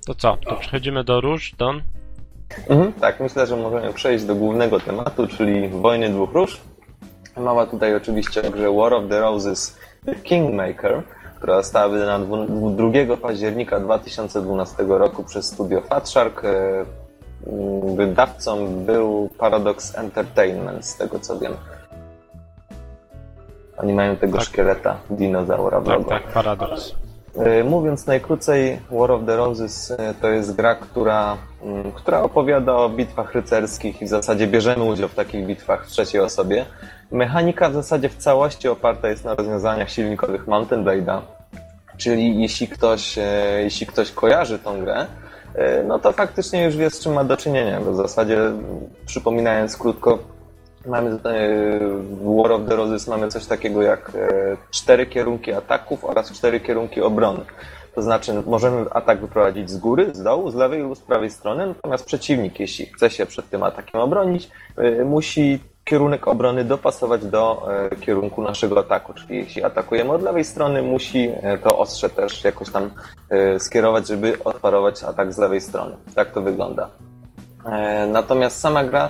To co? To przechodzimy do róż, Don? Mhm. Tak, myślę, że możemy przejść do głównego tematu, czyli Wojny Dwóch Róż. Mowa tutaj oczywiście o grze War of the Roses Kingmaker, która została wydana 2 października 2012 roku przez studio Fatshark. Wydawcą był Paradox Entertainment, z tego co wiem. Oni mają tego Tak. szkieleta dinozaura w Tak, logo. tak, paradoks. E, Mówiąc najkrócej, War of the Roses e, to jest gra, która, mm, która opowiada o bitwach rycerskich i w zasadzie bierzemy udział w takich bitwach w trzeciej osobie. Mechanika w zasadzie w całości oparta jest na rozwiązaniach silnikowych Mountain Blade'a, czyli jeśli ktoś, e, jeśli ktoś kojarzy tą grę, no to faktycznie już wie z czym ma do czynienia, bo w zasadzie przypominając krótko, Mamy e, w War of the Roses mamy coś takiego jak e, cztery kierunki ataków oraz cztery kierunki obrony. To znaczy możemy atak wyprowadzić z góry, z dołu, z lewej lub z prawej strony, natomiast przeciwnik, jeśli chce się przed tym atakiem obronić, e, musi kierunek obrony dopasować do kierunku naszego ataku. Czyli jeśli atakujemy od lewej strony, musi to ostrze też jakoś tam skierować, żeby odparować atak z lewej strony. Tak to wygląda. Natomiast sama gra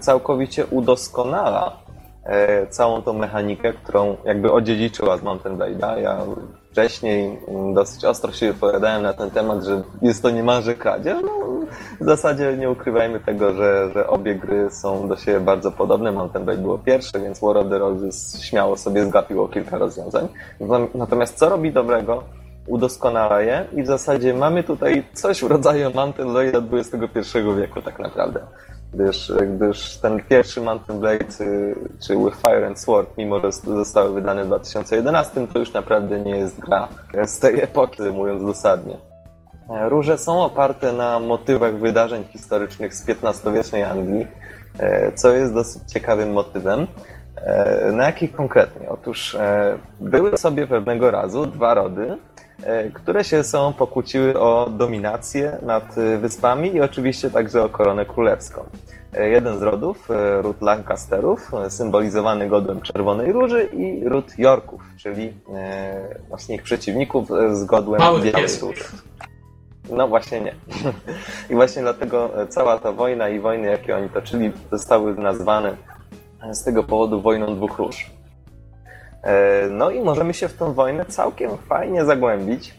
całkowicie udoskonala e, całą tą mechanikę, którą jakby odziedziczyła z Mountain Blade'a. Ja wcześniej mm, dosyć ostro się wypowiadałem na ten temat, że jest to niemalże kradzież. No, w zasadzie nie ukrywajmy tego, że, że obie gry są do siebie bardzo podobne. Mountain Blade było pierwsze, więc War of the Roses śmiało sobie zgapiło kilka rozwiązań. Natomiast co robi dobrego? udoskonala je i w zasadzie mamy tutaj coś w rodzaju Mountain Blade'a XXI wieku tak naprawdę. Gdyż, gdyż ten pierwszy Mountain Blade, y, czy Fire and Sword, mimo że zostały wydane w 2011, to już naprawdę nie jest gra z tej epoki, mówiąc dosadnie. Róże są oparte na motywach wydarzeń historycznych z XV-wiecznej Anglii, e, co jest dosyć ciekawym motywem. E, Na jakich konkretnie? Otóż e, były sobie pewnego razu dwa rody, e, które się są pokłóciły o dominację nad e, wyspami i oczywiście także o koronę królewską. E, Jeden z rodów, e, ród Lancasterów, e, symbolizowany godłem Czerwonej Róży i ród Yorków, czyli e, właśnie ich przeciwników e, z godłem Białej. Róży. No właśnie nie. I właśnie dlatego e, cała ta wojna i wojny, jakie oni toczyli, zostały nazwane z tego powodu wojną dwóch róż. E, No i możemy się w tą wojnę całkiem fajnie zagłębić.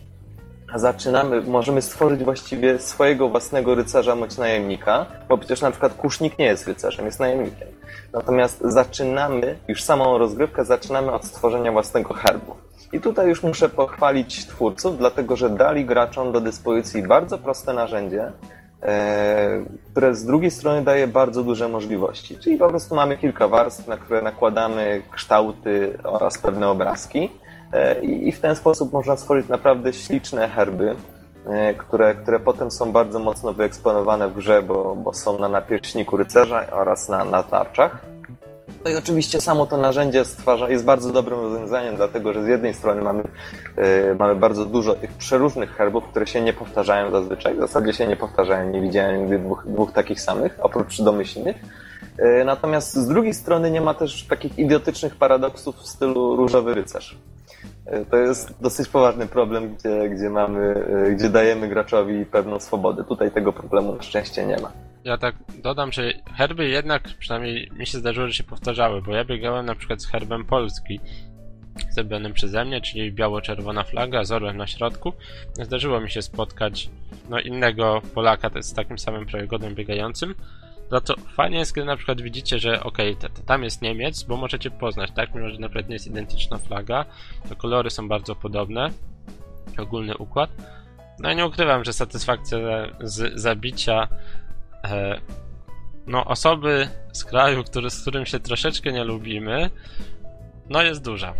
Zaczynamy, możemy stworzyć właściwie swojego własnego rycerza bądź najemnika, bo przecież na przykład kusznik nie jest rycerzem, jest najemnikiem. Natomiast zaczynamy, już samą rozgrywkę zaczynamy od stworzenia własnego herbu. I tutaj już muszę pochwalić twórców, dlatego że dali graczom do dyspozycji bardzo proste narzędzie, które z drugiej strony daje bardzo duże możliwości. Czyli po prostu mamy kilka warstw, na które nakładamy kształty oraz pewne obrazki e, i i w ten sposób można stworzyć naprawdę śliczne herby, e, które, które potem są bardzo mocno wyeksponowane w grze, bo, bo są na napierśniku rycerza oraz na, na tarczach. No i oczywiście samo to narzędzie stwarza, jest bardzo dobrym rozwiązaniem, dlatego że z jednej strony mamy, e, mamy bardzo dużo tych przeróżnych herbów, które się nie powtarzają zazwyczaj. W zasadzie się nie powtarzają, nie widziałem nigdy dwóch, dwóch takich samych, oprócz domyślnych. E, Natomiast z drugiej strony nie ma też takich idiotycznych paradoksów w stylu różowy rycerz. E, To jest dosyć poważny problem, gdzie, gdzie mamy, e, gdzie dajemy graczowi pewną swobodę. Tutaj tego problemu na szczęście nie ma. Ja tak dodam, że herby jednak, przynajmniej mi się zdarzyło, że się powtarzały, bo ja biegałem na przykład z herbem Polski, zrobionym przeze mnie, czyli biało-czerwona flaga z orłem na środku. Zdarzyło mi się spotkać no, innego Polaka z takim samym godem biegającym. Za to fajnie jest, kiedy na przykład widzicie, że t- tam jest Niemiec, bo możecie poznać, tak? Mimo, że naprawdę nie jest identyczna flaga, to kolory są bardzo podobne, ogólny układ. No i nie ukrywam, że satysfakcja z zabicia e, no, osoby z kraju, który, z którym się troszeczkę nie lubimy, no jest duża.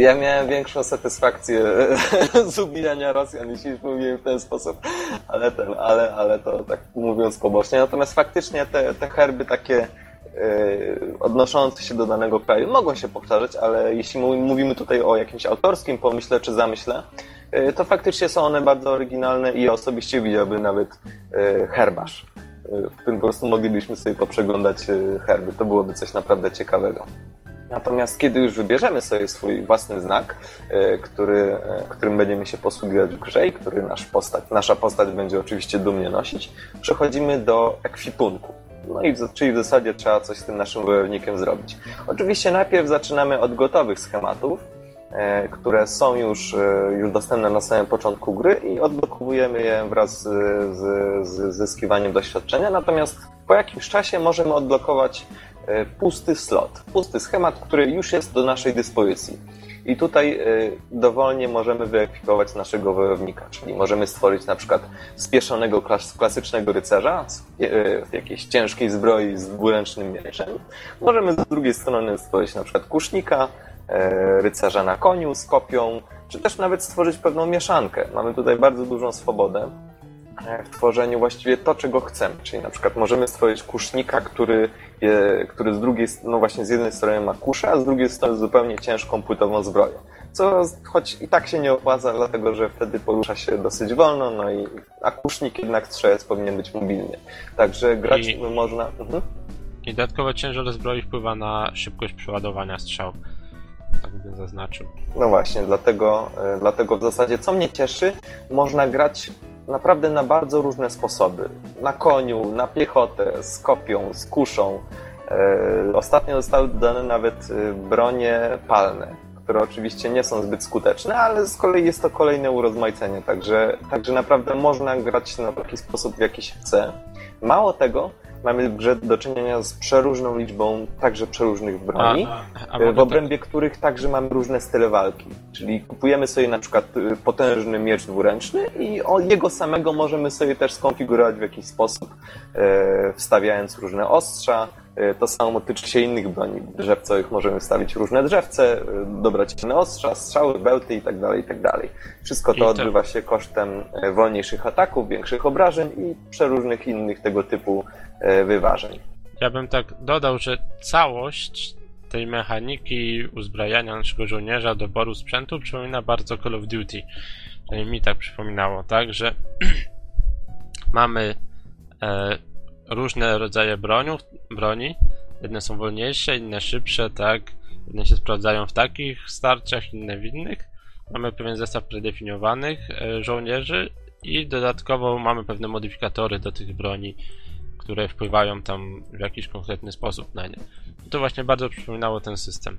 Ja miałem większą satysfakcję z ubijania Rosjan, jeśli mówiłem w ten sposób, ale, ten, ale, ale to tak mówiąc pobocznie. Natomiast faktycznie te, te herby takie yy, odnoszące się do danego kraju mogą się powtarzać, ale jeśli mówimy tutaj o jakimś autorskim pomyśle czy zamyśle, to faktycznie są one bardzo oryginalne i osobiście widziałbym nawet yy, herbarz, yy, w którym po prostu moglibyśmy sobie poprzeglądać herby. To byłoby coś naprawdę ciekawego. Natomiast kiedy już wybierzemy sobie swój własny znak, e, który, e, którym będziemy się posługiwać w grze i który nasz postać, nasza postać będzie oczywiście dumnie nosić, przechodzimy do ekwipunku. No i w, czyli w zasadzie trzeba coś z tym naszym wojownikiem zrobić. Oczywiście najpierw zaczynamy od gotowych schematów, e, które są już, e, już dostępne na samym początku gry i odblokowujemy je wraz z, z, z zyskiwaniem doświadczenia. Natomiast po jakimś czasie możemy odblokować e, pusty slot, pusty schemat, który już jest do naszej dyspozycji. I tutaj dowolnie możemy wyekwipować naszego wojownika, czyli możemy stworzyć na przykład spieszonego klas klasycznego rycerza w jakiejś ciężkiej zbroi z dwuręcznym mieczem. Możemy z drugiej strony stworzyć na przykład kusznika, rycerza na koniu z kopią, czy też nawet stworzyć pewną mieszankę. Mamy tutaj bardzo dużą swobodę w tworzeniu właściwie to, czego chcemy. Czyli na przykład możemy stworzyć kusznika, który, je, który z drugiej no właśnie z jednej strony ma kuszę, a z drugiej strony zupełnie ciężką płytową zbroję. Co choć i tak się nie opłaca, dlatego że wtedy porusza się dosyć wolno, no i a kusznik jednak strzelec powinien być mobilny. Także grać I... można. Mhm. I dodatkowo ciężar zbroi wpływa na szybkość przeładowania strzał. Tak bym zaznaczył. No właśnie, dlatego, e, dlatego w zasadzie co mnie cieszy, można grać naprawdę na bardzo różne sposoby. Na koniu, na piechotę, z kopią, z kuszą. E, ostatnio zostały dodane nawet e, bronie palne, które oczywiście nie są zbyt skuteczne, ale z kolei jest to kolejne urozmaicenie, także, także naprawdę można grać na taki sposób, w jaki się chce. Mało tego, mamy w grze do czynienia z przeróżną liczbą także przeróżnych broni, a, a w obrębie tak... których także mamy różne style walki. Czyli kupujemy sobie na przykład y, potężny miecz dwuręczny i jego samego możemy sobie też skonfigurować w jakiś sposób, e, wstawiając różne ostrza, e, to samo tyczy się innych broni drzewcowych. Możemy wstawić różne drzewce, e, dobrać inne ostrza, strzały, bełty itd., tak itd. Tak Wszystko to odbywa się kosztem wolniejszych ataków, większych obrażeń i przeróżnych innych tego typu wyważeń. Ja bym tak dodał, że całość tej mechaniki uzbrajania naszego żołnierza, doboru sprzętu przypomina bardzo Call of Duty. Mi tak przypominało, tak, że mamy e, różne rodzaje broniów, broni. Jedne są wolniejsze, inne szybsze, tak. Jedne się sprawdzają w takich starciach, inne w innych. Mamy pewien zestaw predefiniowanych e, żołnierzy i dodatkowo mamy pewne modyfikatory do tych broni które wpływają tam w jakiś konkretny sposób na nie. To właśnie bardzo przypominało ten system.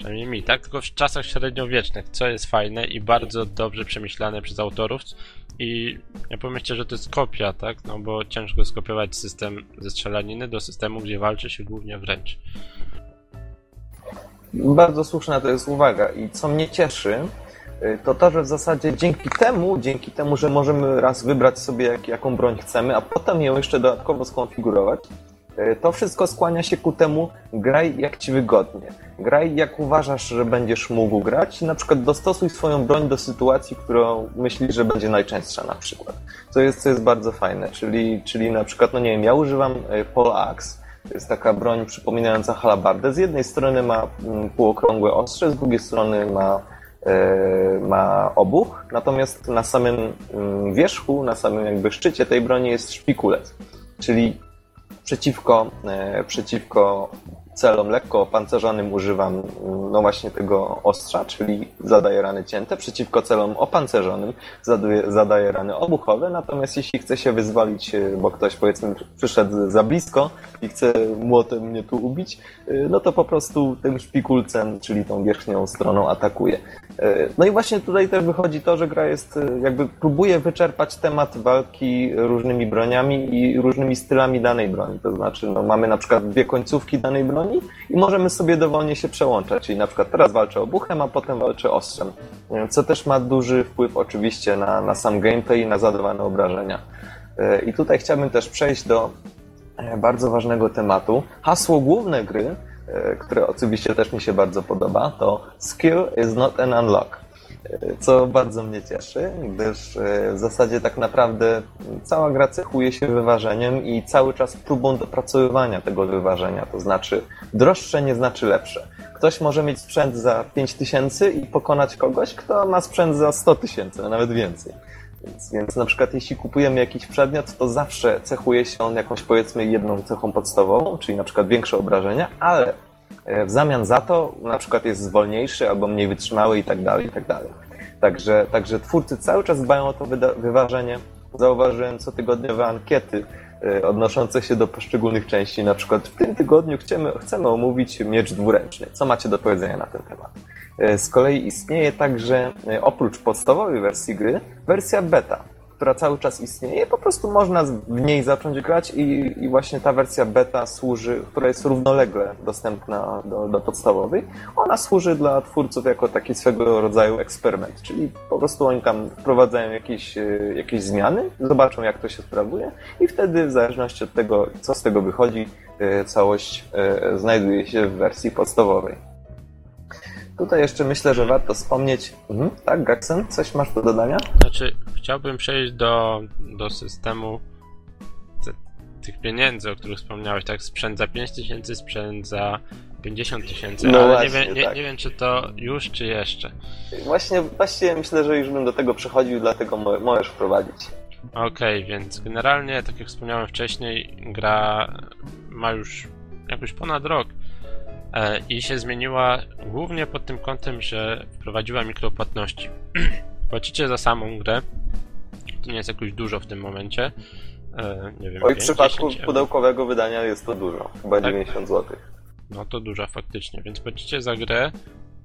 Przynajmniej mi, tak? Tylko w czasach średniowiecznych, co jest fajne i bardzo dobrze przemyślane przez autorów. I ja pomyślę, że to jest kopia, tak? No bo ciężko skopiować system ze strzelaniny do systemu, gdzie walczy się głównie wręcz. Bardzo słuszna to jest uwaga. I co mnie cieszy, Y, to to, że w zasadzie dzięki temu, dzięki temu, że możemy raz wybrać sobie jak, jaką broń chcemy, a potem ją jeszcze dodatkowo skonfigurować, to wszystko skłania się ku temu, graj jak ci wygodnie. Graj jak uważasz, że będziesz mógł grać na przykład dostosuj swoją broń do sytuacji, którą myślisz, że będzie najczęstsza na przykład. Co jest, co jest bardzo fajne, czyli, czyli na przykład, no nie wiem, ja używam y, Pole Axe, to jest taka broń przypominająca halabardę. Z jednej strony ma mm, półokrągłe ostrze, z drugiej strony ma E, ma obuch, natomiast na samym mm, wierzchu, na samym jakby szczycie tej broni jest szpikulec, czyli przeciwko, e, przeciwko celom lekko opancerzonym używam no właśnie tego ostrza, czyli zadaję rany cięte. Przeciwko celom opancerzonym zadaję, zadaję rany obuchowe, natomiast jeśli chce się wyzwolić, e, bo ktoś powiedzmy przyszedł za blisko i chce młotem mnie tu ubić, e, no to po prostu tym szpikulcem, czyli tą wierzchnią stroną atakuje. E, no i właśnie tutaj też wychodzi to, że gra jest, jakby próbuje wyczerpać temat walki różnymi broniami i różnymi stylami danej broni. To znaczy, no mamy na przykład dwie końcówki danej broni, broni i możemy sobie dowolnie się przełączać. Czyli na przykład teraz walczę obuchem, a potem walczę ostrzem. Co też ma duży wpływ oczywiście na, na sam gameplay i na zadawane obrażenia. E, I tutaj chciałbym też przejść do e, bardzo ważnego tematu. Hasło główne gry, e, które oczywiście też mi się bardzo podoba, to Skill is not an unlock co bardzo mnie cieszy, gdyż e, w zasadzie tak naprawdę cała gra cechuje się wyważeniem i cały czas próbą dopracowywania tego wyważenia, to znaczy droższe nie znaczy lepsze. Ktoś może mieć sprzęt za 5000 i pokonać kogoś, kto ma sprzęt za 100 tysięcy, a nawet więcej. Więc, więc na przykład jeśli kupujemy jakiś przedmiot, to zawsze cechuje się on jakąś powiedzmy jedną cechą podstawową, czyli na przykład większe obrażenia, ale w zamian za to na przykład jest wolniejszy albo mniej wytrzymały i tak dalej, i tak dalej. Także, także twórcy cały czas dbają o to wyważenie. zauważyłem cotygodniowe ankiety e, odnoszące się do poszczególnych części. Na przykład w tym tygodniu chcemy, chcemy omówić miecz dwuręczny. Co macie do powiedzenia na ten temat? E, z kolei istnieje także, e, oprócz podstawowej wersji gry, wersja beta, która cały czas istnieje, po prostu można w niej zacząć grać i, i właśnie ta wersja beta służy, która jest równolegle dostępna do, do podstawowej, ona służy dla twórców jako taki swego rodzaju eksperyment, czyli po prostu oni tam wprowadzają jakieś, e, jakieś zmiany, zobaczą jak to się sprawuje i wtedy w zależności od tego, co z tego wychodzi, całość znajduje się w wersji podstawowej. Tutaj jeszcze myślę, że warto wspomnieć. Mhm, tak, Gaxen, coś masz do dodania? Znaczy, chciałbym przejść do, do systemu te, tych pieniędzy, o których wspomniałeś, tak? Sprzęt za 5 tysięcy, sprzęt za 50 tysięcy, no ale właśnie, nie, wiem, nie, tak. nie wiem, czy to już, czy jeszcze. Właśnie, właściwie myślę, że już bym do tego przechodził, dlatego mo- możesz wprowadzić. Okej, więc generalnie, tak jak wspomniałem wcześniej, gra ma już jakoś ponad rok i się zmieniła głównie pod tym kątem, że wprowadziła mikropłatności. Płacicie za samą grę, to nie jest jakoś dużo w tym momencie. E, nie wiem, Oj, w 5, przypadku 10 euro. pudełkowego wydania jest to dużo, chyba Tak? 90 zł. No to dużo faktycznie, więc płacicie za grę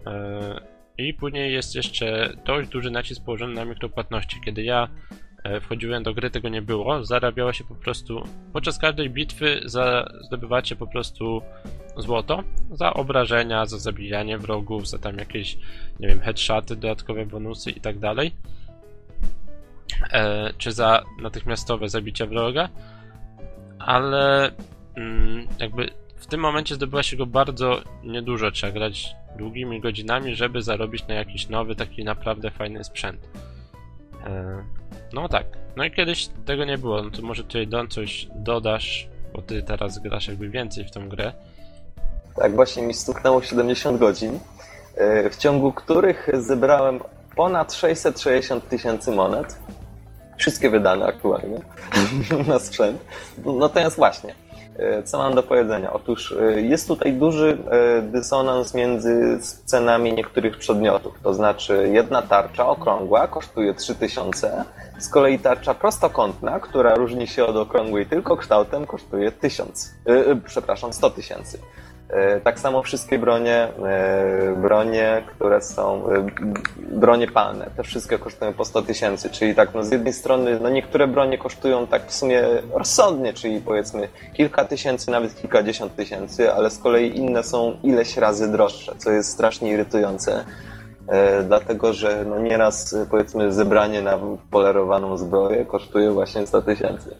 e, i później jest jeszcze dość duży nacisk położony na mikropłatności. Kiedy ja e, wchodziłem do gry, tego nie było. Zarabiało się po prostu. Podczas każdej bitwy za, zdobywacie po prostu złoto za obrażenia, za zabijanie wrogów, za tam jakieś, nie wiem, headshoty, dodatkowe bonusy i tak dalej. E, czy za natychmiastowe zabicie wroga. Ale mm, jakby w tym momencie zdobywa się go bardzo niedużo. Trzeba grać długimi godzinami, żeby zarobić na jakiś nowy, taki naprawdę fajny sprzęt. No tak. No i kiedyś tego nie było. No to może tutaj Don coś dodasz, bo ty teraz grasz jakby więcej w tą grę. Tak, właśnie mi stuknęło 70 godzin, e, w ciągu których zebrałem ponad 660 tysięcy monet. Wszystkie wydane aktualnie na sprzęt. Natomiast właśnie, e, co mam do powiedzenia? Otóż e, jest tutaj duży dysonans między cenami niektórych przedmiotów. To znaczy jedna tarcza okrągła kosztuje 3000, z kolei tarcza prostokątna, która różni się od okrągłej tylko kształtem, kosztuje 1000. E, e, przepraszam, 100 tysięcy. E, Tak samo wszystkie bronie, e, bronie, które są, e, bronie palne, te wszystkie kosztują po 100 tysięcy, czyli tak, no z jednej strony, no niektóre bronie kosztują tak w sumie rozsądnie, czyli powiedzmy kilka tysięcy, nawet kilkadziesiąt tysięcy, ale z kolei inne są ileś razy droższe, co jest strasznie irytujące. E, dlatego, że no nieraz e, powiedzmy zebranie na polerowaną zbroję kosztuje właśnie 100 tysięcy.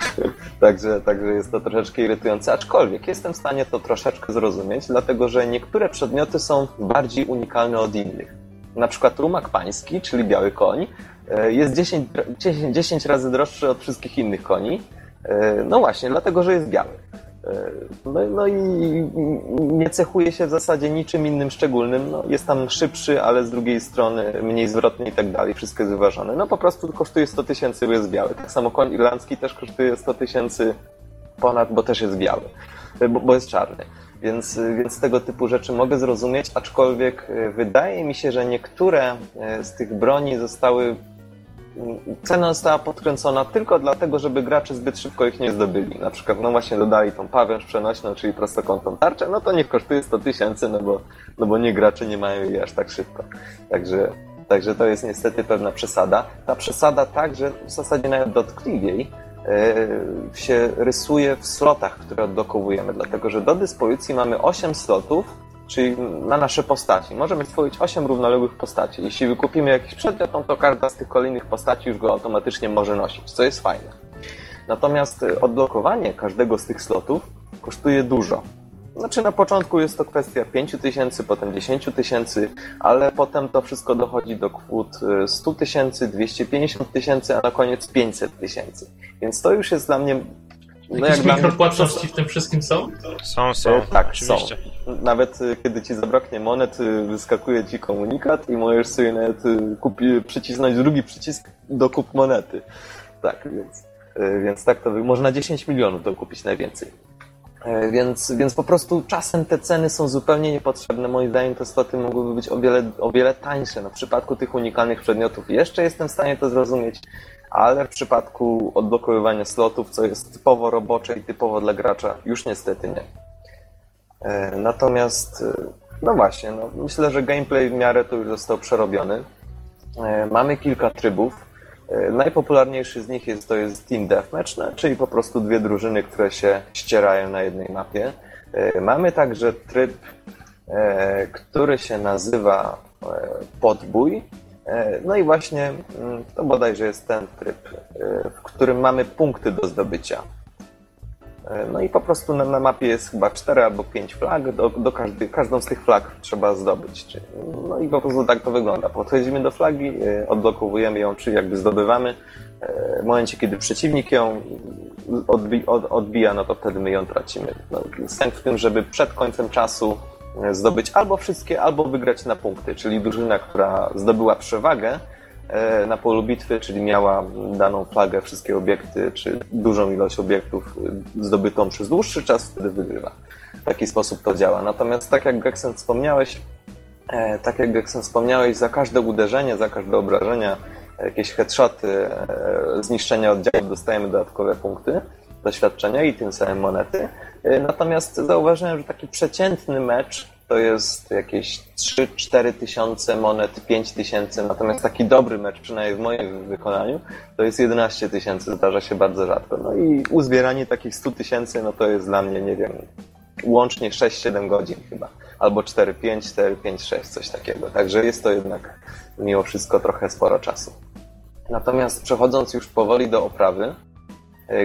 Także, także jest to troszeczkę irytujące, aczkolwiek jestem w stanie to troszeczkę zrozumieć, dlatego że niektóre przedmioty są bardziej unikalne od innych. Na przykład rumak pański, czyli biały koń, e, jest 10, 10, 10 razy droższy od wszystkich innych koni. No właśnie, dlatego że jest biały. E, No, no i nie cechuje się w zasadzie niczym innym szczególnym. No, jest tam szybszy, ale z drugiej strony mniej zwrotny i tak dalej. Wszystko jest wyważone. No po prostu kosztuje 100 tysięcy, bo jest biały. Tak samo koń irlandzki też kosztuje 100 tysięcy ponad, bo też jest biały, e, bo, bo jest czarny. Więc, e, więc tego typu rzeczy mogę zrozumieć, aczkolwiek wydaje mi się, że niektóre z tych broni zostały cena została podkręcona tylko dlatego, żeby gracze zbyt szybko ich nie zdobyli. Na przykład, no właśnie dodali tą pawęż przenośną, czyli prostokątną tarczę, no to niech kosztuje 100 tysięcy, no bo, no bo nie gracze nie mają jej aż tak szybko. Także, także to jest niestety pewna przesada. Ta przesada także w zasadzie nawet dotkliwiej e, się rysuje w slotach, które oddokowujemy, dlatego że do dyspozycji mamy 8 slotów, czyli na nasze postaci. Możemy stworzyć 8 równoległych postaci. Jeśli wykupimy jakiś przedmiot, no to każda z tych kolejnych postaci już go automatycznie może nosić, co jest fajne. Natomiast y, odblokowanie każdego z tych slotów kosztuje dużo. Znaczy na początku jest to kwestia 5 tysięcy, potem 10 tysięcy, ale potem to wszystko dochodzi do kwot y, 100 tysięcy, 250 tysięcy, a na koniec 500 tysięcy. Więc to już jest dla mnie... No Jakieś jak dla mnie- mikropłatności w tym wszystkim są? Są, są, tak, oczywiście. są. Nawet y, kiedy ci zabraknie monet, y, wyskakuje ci komunikat i możesz sobie nawet y, kupi, przycisnąć drugi przycisk do kup monety. Tak, więc, więc tak to można 10 milionów dokupić najwięcej. E, Więc, więc po prostu czasem te ceny są zupełnie niepotrzebne. Moim zdaniem te sloty mogłyby być o wiele, o wiele tańsze. No, w przypadku tych unikalnych przedmiotów jeszcze jestem w stanie to zrozumieć, ale w przypadku odblokowywania slotów, co jest typowo robocze i typowo dla gracza, już niestety nie. E, natomiast, e, no właśnie, no myślę, że gameplay w miarę to już został przerobiony. E, mamy kilka trybów. Najpopularniejszy z nich jest to jest Team Deathmatch, no, czyli po prostu dwie drużyny, które się ścierają na jednej mapie. Mamy także tryb, który się nazywa Podbój. No i właśnie mm, to bodajże jest ten tryb, w którym mamy punkty do zdobycia. E, no i po prostu na, na mapie jest chyba 4 albo 5 flag, do, do każdy, każdą z tych flag trzeba zdobyć. No i po prostu tak to wygląda. Podchodzimy do flagi, e, odblokowujemy ją, czyli jakby zdobywamy. E, w momencie, kiedy przeciwnik ją odbi od, odbija, no to wtedy my ją tracimy. No, w tym, żeby przed końcem czasu zdobyć albo wszystkie, albo wygrać na punkty, czyli drużyna, która zdobyła przewagę, na polu bitwy, czyli miała daną flagę, wszystkie obiekty, czy dużą ilość obiektów zdobytą przez dłuższy czas, wtedy wygrywa. W taki sposób to działa. Natomiast tak jak Gexen wspomniałeś, e, tak jak Gexen wspomniałeś, za każde uderzenie, za każde obrażenia, jakieś headshoty, e, zniszczenia oddziałów dostajemy dodatkowe punkty doświadczenia i tym samym monety. Natomiast zauważyłem, że taki przeciętny mecz to jest jakieś 3-4 tysiące monet, 5 tysięcy, natomiast taki dobry mecz, przynajmniej w moim wykonaniu, to jest 11 tysięcy, zdarza się bardzo rzadko. No i uzbieranie takich 100 tysięcy, no to jest dla mnie, nie wiem, łącznie 6-7 godzin chyba, albo 4-5, 4-5-6, coś takiego. Także jest to jednak mimo wszystko trochę sporo czasu. Natomiast przechodząc już powoli do oprawy,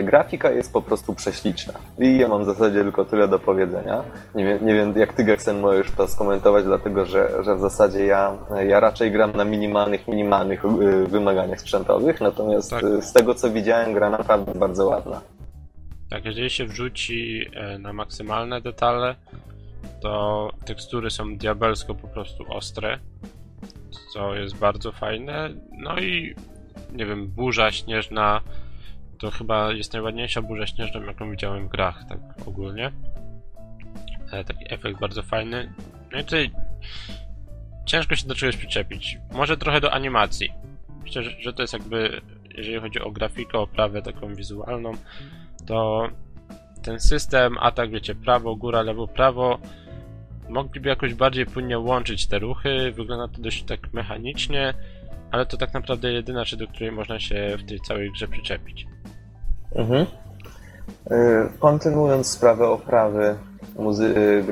grafika jest po prostu prześliczna. I ja mam w zasadzie tylko tyle do powiedzenia. Nie wiem, nie wiem jak ty, Geksen, możesz to skomentować, dlatego że, że w zasadzie ja, ja raczej gram na minimalnych, minimalnych e, wymaganiach sprzętowych, natomiast tak. E, z tego, co widziałem, gra naprawdę bardzo ładna. Tak, jeżeli się wrzuci na maksymalne detale, to tekstury są diabelsko po prostu ostre, co jest bardzo fajne. No i nie wiem, burza śnieżna to chyba jest najładniejsza burza śnieżna, jaką widziałem w grach, tak ogólnie. E, taki efekt bardzo fajny. No i tutaj ciężko się do czegoś przyczepić. Może trochę do animacji. Myślę, że, że to jest jakby, jeżeli chodzi o grafikę, oprawę taką wizualną, to ten system, atak, wiecie, prawo, góra, lewo, prawo, mogliby jakoś bardziej płynnie łączyć te ruchy. Wygląda to dość tak mechanicznie, ale to tak naprawdę jedyna rzecz, do której można się w tej całej grze przyczepić. Mhm. Y, kontynuując sprawę oprawy muzy- y,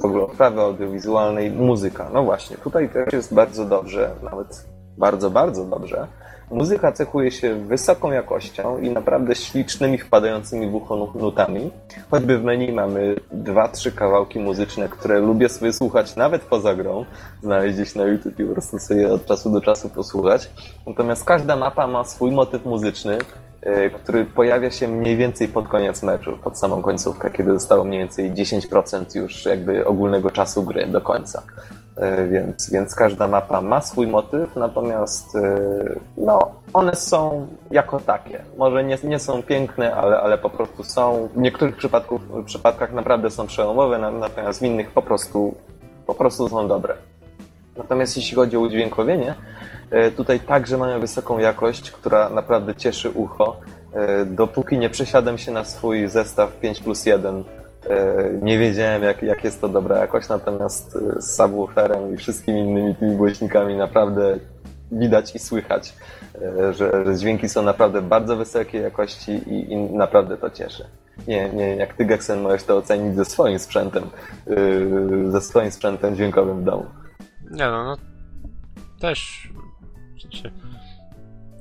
w ogóle oprawy audiowizualnej, muzyka. No właśnie, tutaj też jest bardzo dobrze, nawet bardzo, bardzo dobrze. Muzyka cechuje się wysoką jakością i naprawdę ślicznymi, wpadającymi w ucho nutami. Choćby w menu mamy dwa, trzy kawałki muzyczne, które lubię sobie słuchać nawet poza grą. Znaleźć gdzieś na YouTube i po prostu sobie od czasu do czasu posłuchać. Natomiast każda mapa ma swój motyw muzyczny, E, który pojawia się mniej więcej pod koniec meczu, pod samą końcówkę, kiedy zostało mniej więcej 10% już jakby ogólnego czasu gry do końca. E, więc, więc każda mapa ma swój motyw, natomiast e, no, one są jako takie. Może nie, nie są piękne, ale, ale po prostu są. W niektórych przypadków, w przypadkach naprawdę są przełomowe, natomiast w innych po prostu, po prostu są dobre. Natomiast jeśli chodzi o udźwiękowienie, E, tutaj także mamy wysoką jakość, która naprawdę cieszy ucho. Dopóki nie przesiadłem się na swój zestaw 5 plus 1, e, nie wiedziałem, jak, jak jest to dobra jakość, natomiast z subwooferem i wszystkimi innymi tymi głośnikami naprawdę widać i słychać, że, że dźwięki są naprawdę bardzo wysokiej jakości i, i naprawdę to cieszy. Nie, nie, jak ty, Gexen, możesz to ocenić ze swoim sprzętem, ze swoim sprzętem dźwiękowym w domu. Nie no, no też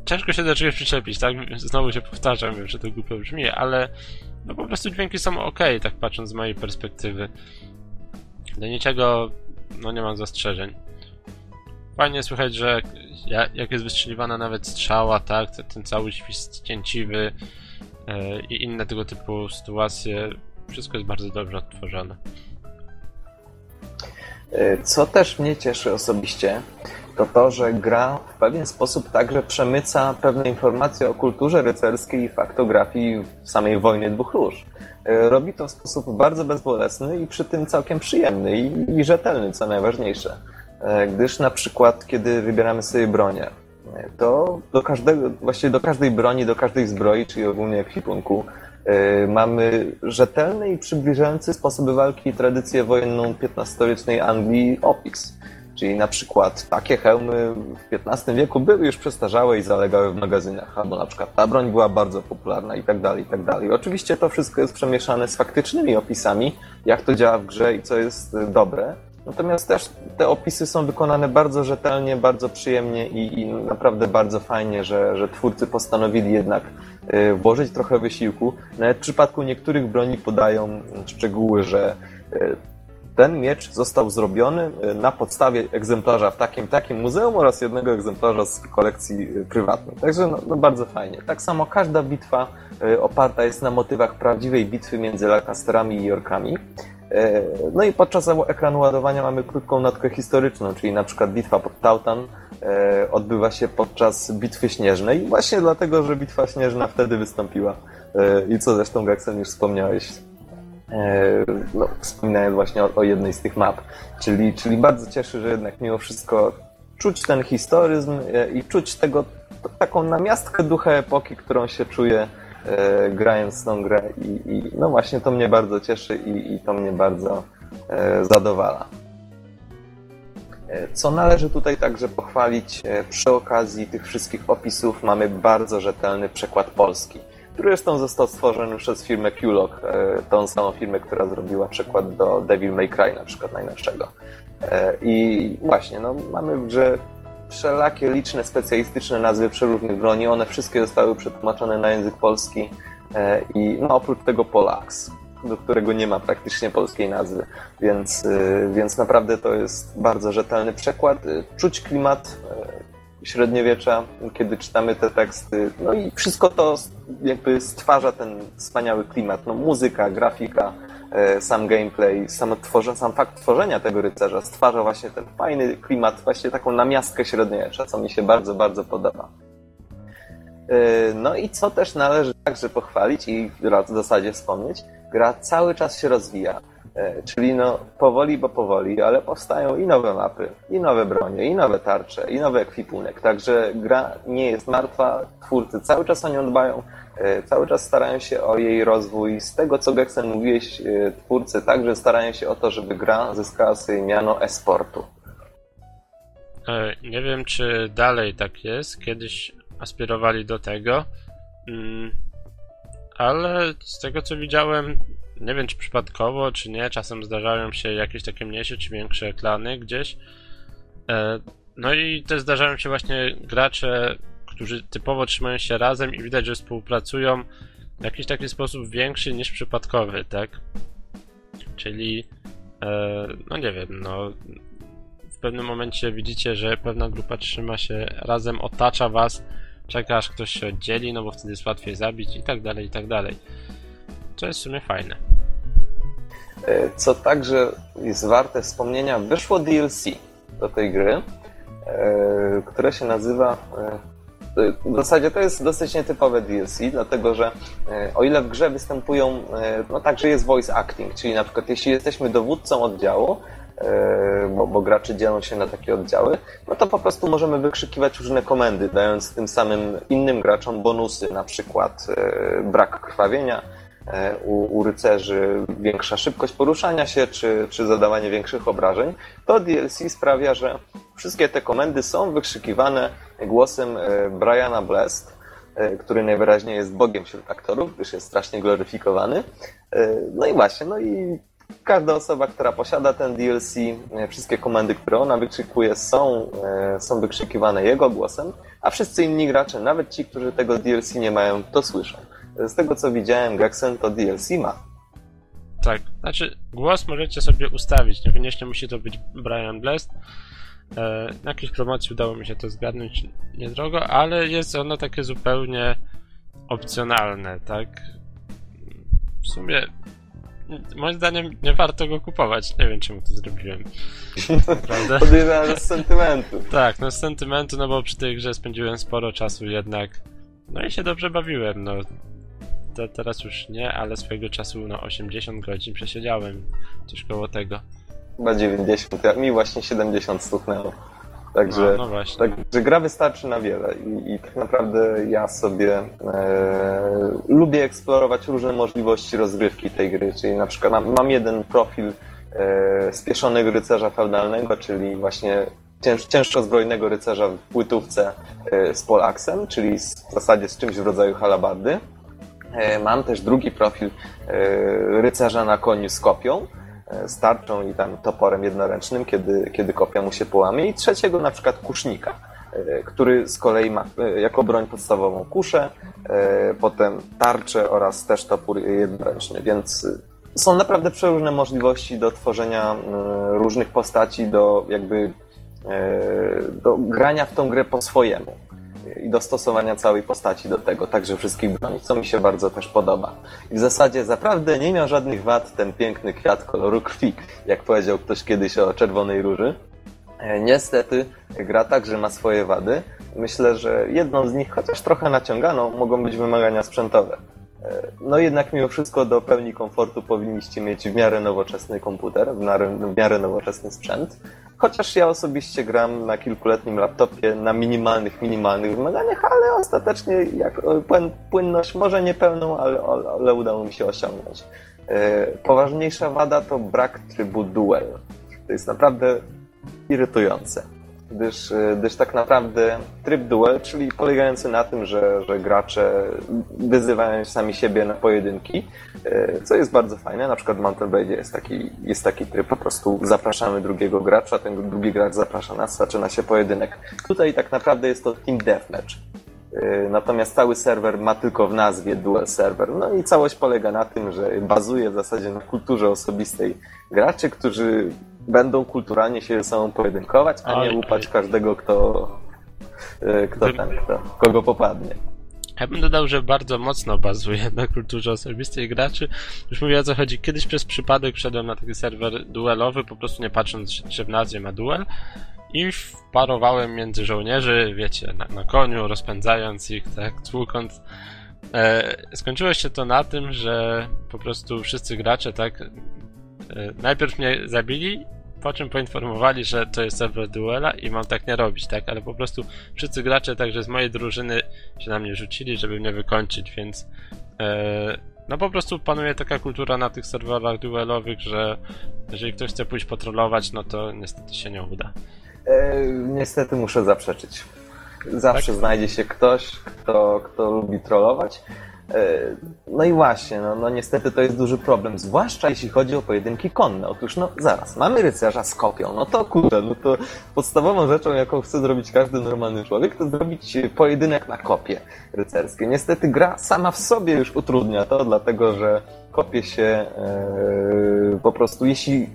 ciężko się do czegoś przyczepić, tak? Znowu się powtarzam, wiem, że to głupio brzmi, ale no po prostu dźwięki są ok, tak patrząc z mojej perspektywy. Do niczego, no nie mam zastrzeżeń. Fajnie słychać, że jak jest wystrzeliwana nawet strzała, tak, ten cały świst cięciwy yy, i inne tego typu sytuacje, wszystko jest bardzo dobrze odtworzone. E, co też mnie cieszy osobiście, to to, że gra w pewien sposób także przemyca pewne informacje o kulturze rycerskiej i faktografii samej wojny dwóch róż. E, robi to w sposób bardzo bezbolesny i przy tym całkiem przyjemny i, i rzetelny, co najważniejsze. E, gdyż na przykład, kiedy wybieramy sobie bronię, to do każdego, właściwie do każdej broni, do każdej zbroi, czyli ogólnie ekwipunku, mamy rzetelny i przybliżający sposoby walki i tradycję wojenną XV-wiecznej Anglii opis. Czyli na przykład takie hełmy w XV wieku były już przestarzałe i zalegały w magazynach, albo na przykład ta broń była bardzo popularna i tak dalej, i tak dalej. Oczywiście to wszystko jest przemieszane z faktycznymi opisami, jak to działa w grze i co jest dobre. Natomiast też te opisy są wykonane bardzo rzetelnie, bardzo przyjemnie i, i naprawdę bardzo fajnie, że, że twórcy postanowili jednak y, włożyć trochę wysiłku. Nawet w przypadku niektórych broni podają szczegóły, że y, ten miecz został zrobiony y, na podstawie egzemplarza w takim takim muzeum oraz jednego egzemplarza z kolekcji prywatnej. Także no, no bardzo fajnie. Tak samo każda bitwa oparta jest na motywach prawdziwej bitwy między Lancasterami i Yorkami. E, no i podczas ekranu ładowania mamy krótką notkę historyczną, czyli na przykład bitwa pod Tautan e, odbywa się podczas bitwy śnieżnej, właśnie dlatego, że bitwa śnieżna wtedy wystąpiła. E, I co zresztą, Gaxen, już wspomniałeś, no, wspominając właśnie o, o, jednej z tych map. Czyli, czyli bardzo cieszy, że jednak mimo wszystko czuć ten historyzm i czuć tego, taką namiastkę ducha epoki, którą się czuje e, grając tą grę i, i, no właśnie to mnie bardzo cieszy i, i to mnie bardzo e, zadowala. E, co należy tutaj także pochwalić, e, przy okazji tych wszystkich opisów mamy bardzo rzetelny przekład polski, który zresztą został stworzony przez firmę Qlog, e, tą samą firmę, która zrobiła przekład do Devil May Cry na przykład najnowszego. I właśnie, no, mamy w grze wszelakie liczne specjalistyczne nazwy przeróżnych broni. One wszystkie zostały przetłumaczone na język polski e, i no, oprócz tego Polax, do którego nie ma praktycznie polskiej nazwy, więc, e, więc naprawdę to jest bardzo rzetelny przekład. E, czuć klimat średniowiecza, kiedy czytamy te teksty. No i wszystko to jakby stwarza ten wspaniały klimat. No, muzyka, grafika, E, sam gameplay, sam, tworze, sam fakt tworzenia tego rycerza stwarza właśnie ten fajny klimat, właśnie taką namiastkę średniowiecza, co mi się bardzo, bardzo podoba. E, no i co też należy także pochwalić i w zasadzie wspomnieć, gra cały czas się rozwija. E, czyli no powoli, bo powoli, ale powstają i nowe mapy, i nowe bronie, i nowe tarcze, i nowy ekwipunek. Także gra nie jest martwa, twórcy cały czas o nią dbają, E, cały czas starają się o jej rozwój. Z tego, co Gexen mówiłeś, e, twórcy także starają się o to, żeby gra zyskała sobie miano e-sportu. Nie wiem, czy dalej tak jest. Kiedyś aspirowali do tego, mm, ale z tego, co widziałem, nie wiem, czy przypadkowo, czy nie, czasem zdarzają się jakieś takie mniejsze czy większe klany gdzieś. No i też zdarzają się właśnie gracze którzy typowo trzymają się razem i widać, że współpracują w jakiś taki sposób większy niż przypadkowy, tak? Czyli, e, no nie wiem, no w pewnym momencie widzicie, że pewna grupa trzyma się razem, otacza was, czeka aż ktoś się oddzieli, no bo wtedy jest łatwiej zabić i tak dalej, i tak dalej. To jest w sumie fajne. E, co także jest warte wspomnienia, wyszło DLC do tej gry, e, które się nazywa e, w zasadzie to jest dosyć nietypowe DLC, dlatego że o ile w grze występują, no także jest voice acting, czyli na przykład jeśli jesteśmy dowódcą oddziału, bo, bo gracze dzielą się na takie oddziały, no to po prostu możemy wykrzykiwać różne komendy, dając tym samym innym graczom bonusy, na przykład brak krwawienia, u, u rycerzy większa szybkość poruszania się, czy, czy zadawanie większych obrażeń, to DLC sprawia, że wszystkie te komendy są wykrzykiwane głosem e, Briana Blest, e, który najwyraźniej jest bogiem wśród aktorów, gdyż jest strasznie gloryfikowany. E, no i właśnie, no i każda osoba, która posiada ten DLC, wszystkie komendy, które ona wykrzykuje, są, są wykrzykiwane jego głosem, a wszyscy inni gracze, nawet ci, którzy tego DLC nie mają, to słyszą. Z tego co widziałem, Gaxen to DLC ma. Tak, znaczy głos możecie sobie ustawić, niekoniecznie musi to być Brian Blest. E, na jakiejś promocji udało mi się to zgadnąć niedrogo, ale jest ono takie zupełnie opcjonalne, tak? W sumie moim zdaniem nie warto go kupować. Nie wiem, czemu to zrobiłem. Prawda? Podejrzewam z sentymentu. Tak, no z sentymentu, no bo przy tej grze spędziłem sporo czasu jednak. No i się dobrze bawiłem, no. To teraz już nie, ale swojego czasu no 80 godzin przesiedziałem. Coś koło tego. Chyba 90, mi właśnie 70 stuknęło. Także, No, no także gra wystarczy na wiele i, i tak naprawdę ja sobie e, lubię eksplorować różne możliwości rozgrywki tej gry, czyli na przykład mam, mam jeden profil e, spieszonego rycerza feudalnego, czyli właśnie cięż, ciężko zbrojnego rycerza w płytówce e, z polaksem, czyli z, w zasadzie z czymś w rodzaju halabardy. E, Mam też drugi profil e, rycerza na koniu z kopią, e, z tarczą i tam toporem jednoręcznym, kiedy, kiedy kopia mu się połamie. I trzeciego na przykład kusznika, e, który z kolei ma e, jako broń podstawową kuszę, e, potem tarczę oraz też topór jednoręczny, więc e, są naprawdę przeróżne możliwości do tworzenia różnych postaci, do jakby e, do grania w tą grę po swojemu i dostosowania całej postaci do tego, także wszystkich broni, co mi się bardzo też podoba. I w zasadzie naprawdę nie miał żadnych wad ten piękny kwiat koloru krwi, jak powiedział ktoś kiedyś o czerwonej róży. E, Niestety gra także ma swoje wady. Myślę, że jedną z nich, chociaż trochę naciąganą, mogą być wymagania sprzętowe. E, No jednak mimo wszystko do pełni komfortu powinniście mieć w miarę nowoczesny komputer, w miarę, w miarę nowoczesny sprzęt. Chociaż ja osobiście gram na kilkuletnim laptopie na minimalnych, minimalnych wymaganiach, ale ostatecznie jak, płyn, płynność może nie pełną, ale, ale, ale udało mi się osiągnąć. E, Poważniejsza wada to brak trybu duel. To jest naprawdę irytujące. Gdyż, e, gdyż tak naprawdę tryb duel, czyli polegający na tym, że, że gracze wyzywają sami siebie na pojedynki, e, co jest bardzo fajne. Na przykład w Mountain Blade jest taki, jest taki tryb, po prostu zapraszamy drugiego gracza, ten drugi gracz zaprasza nas, zaczyna się pojedynek. Tutaj tak naprawdę jest to Team Deathmatch. E, Natomiast cały serwer ma tylko w nazwie dual server. No i całość polega na tym, że bazuje w zasadzie na kulturze osobistej graczy, którzy będą kulturalnie się ze sobą pojedynkować, a nie łupać każdego, kto, e, kto ten, kto, kogo popadnie. Ja bym dodał, że bardzo mocno bazuje na kulturze osobistej graczy. Już mówię o co chodzi. Kiedyś przez przypadek wszedłem na taki serwer duelowy, po prostu nie patrząc, czy w nazwie ma duel. I wparowałem między żołnierzy, wiecie, na, na koniu, rozpędzając ich, tak, tłukąc. E, skończyło się to na tym, że po prostu wszyscy gracze, tak, e, najpierw mnie zabili, po czym poinformowali, że to jest serwer duela i mam tak nie robić, tak, ale po prostu wszyscy gracze także z mojej drużyny się na mnie rzucili, żeby mnie wykończyć, więc e, no po prostu panuje taka kultura na tych serwerach duelowych, że jeżeli ktoś chce pójść patrolować, no to niestety się nie uda. E, niestety muszę zaprzeczyć. Zawsze Tak? znajdzie się ktoś, kto, kto lubi trollować. E, No i właśnie, no, no niestety to jest duży problem, zwłaszcza jeśli chodzi o pojedynki konne. Otóż no zaraz, mamy rycerza z kopią, no to kurde, no to podstawową rzeczą, jaką chce zrobić każdy normalny człowiek, to zrobić pojedynek na kopie rycerskie. Niestety gra sama w sobie już utrudnia to, dlatego że kopie się e, po prostu, jeśli e,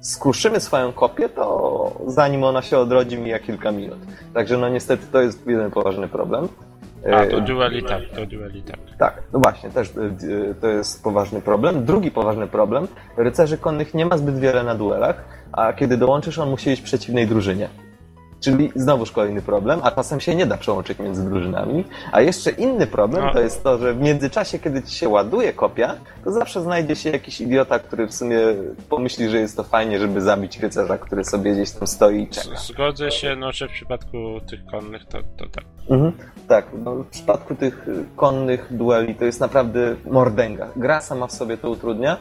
skruszymy swoją kopię, to zanim ona się odrodzi, mija kilka minut. Także no niestety to jest jeden poważny problem. A, E, to duel i tak, to duel i tak. tak, no właśnie, też y, to jest poważny problem. Drugi poważny problem, rycerzy konnych nie ma zbyt wiele na duelach, a kiedy dołączysz, on musi iść przeciwnej drużynie. Czyli znowuż kolejny problem, a czasem się nie da przełączyć między drużynami. A jeszcze inny problem No. to jest to, że w międzyczasie, kiedy ci się ładuje kopia, to zawsze znajdzie się jakiś idiota, który w sumie pomyśli, że jest to fajnie, żeby zabić rycerza, który sobie gdzieś tam stoi i czeka. Zgodzę się, no, że w przypadku tych konnych to, to tak. Mhm. Tak, no, w przypadku tych konnych dueli to jest naprawdę mordęga. Gra sama w sobie to utrudnia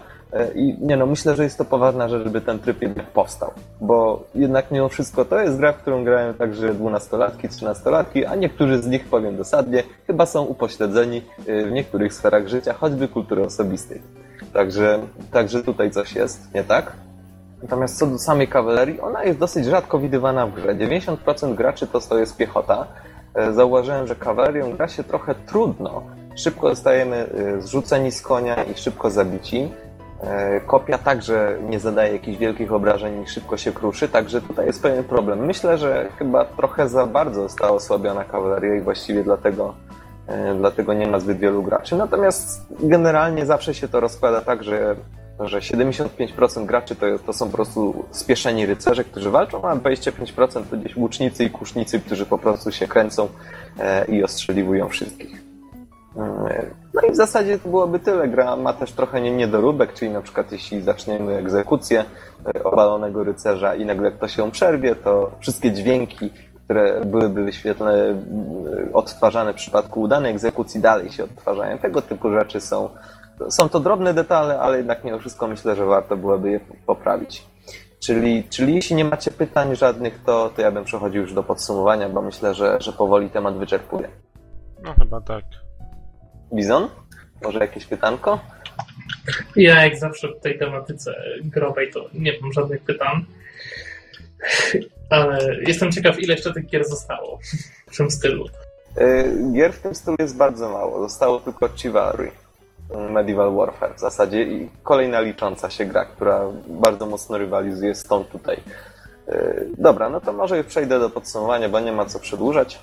i nie no, myślę, że jest to poważna rzecz, żeby ten tryb jednak powstał, bo jednak mimo wszystko to jest gra, w którą grają także dwunastolatki, trzynastolatki, a niektórzy z nich, powiem dosadnie, chyba są upośledzeni y, w niektórych sferach życia, choćby kultury osobistej. Także, także tutaj coś jest, nie tak? Natomiast co do samej kawalerii, ona jest dosyć rzadko widywana w grze. 90% graczy to, to jest piechota. E, Zauważyłem, że kawalerią gra się trochę trudno. Szybko zostajemy e, zrzuceni z konia i szybko zabici. E, Kopia także nie zadaje jakichś wielkich obrażeń i szybko się kruszy, także tutaj jest pewien problem. Myślę, że chyba trochę za bardzo została osłabiona kawaleria i właściwie dlatego, e, dlatego nie ma zbyt wielu graczy. Natomiast generalnie zawsze się to rozkłada tak, że że 75% graczy to, to są po prostu spieszeni rycerze, którzy walczą, a 25% to gdzieś łucznicy i kusznicy, którzy po prostu się kręcą e, i ostrzeliwują wszystkich. E, No i w zasadzie to byłoby tyle. Gra ma też trochę nie- niedoróbek, czyli na przykład jeśli zaczniemy egzekucję e, obalonego rycerza i nagle ktoś ją przerwie, to wszystkie dźwięki, które byłyby wyświetlane, m, odtwarzane w przypadku udanej egzekucji, dalej się odtwarzają. Tego typu rzeczy są. Są to drobne detale, ale jednak mimo wszystko myślę, że warto byłoby je poprawić. Czyli, czyli jeśli nie macie pytań żadnych, to, to ja bym przechodził już do podsumowania, bo myślę, że, że powoli temat wyczerpuje. No chyba tak. Bizon? Może jakieś pytanko? Ja jak zawsze w tej tematyce growej to nie mam żadnych pytań. Ale jestem ciekaw, ile jeszcze tych gier zostało w tym stylu. Y, Gier w tym stylu jest bardzo mało. Zostało tylko Chivalry, Medieval Warfare w zasadzie i kolejna licząca się gra, która bardzo mocno rywalizuje z tą tutaj. Y, Dobra, no to może już przejdę do podsumowania, bo nie ma co przedłużać.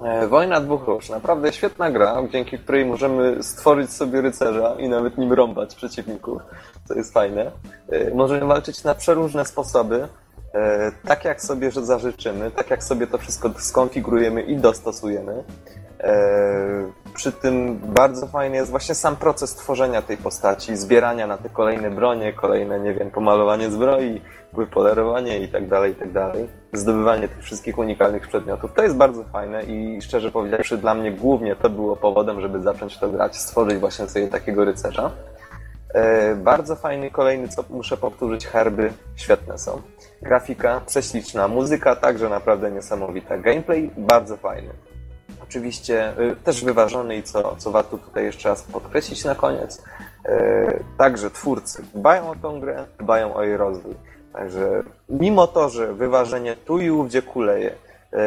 E, Wojna dwóch róż. Naprawdę świetna gra, dzięki której możemy stworzyć sobie rycerza i nawet nim rąbać przeciwników, co jest fajne. E, Możemy walczyć na przeróżne sposoby, e, tak jak sobie zażyczymy, tak jak sobie to wszystko skonfigurujemy i dostosujemy. E, Przy tym bardzo fajny jest właśnie sam proces tworzenia tej postaci, zbierania na te kolejne bronie, kolejne, nie wiem, pomalowanie zbroi, wypolerowanie i tak dalej, i tak dalej. Zdobywanie tych wszystkich unikalnych przedmiotów. To jest bardzo fajne i szczerze powiedziawszy dla mnie głównie to było powodem, żeby zacząć to grać, stworzyć właśnie sobie takiego rycerza. E, Bardzo fajny kolejny, co muszę powtórzyć, herby świetne są. Grafika prześliczna, muzyka także naprawdę niesamowita. Gameplay bardzo fajny. Oczywiście y, też wyważony i co, co warto tutaj jeszcze raz podkreślić na koniec, y, także twórcy dbają o tą grę, dbają o jej rozwój. Także mimo to, że wyważenie tu i ówdzie kuleje,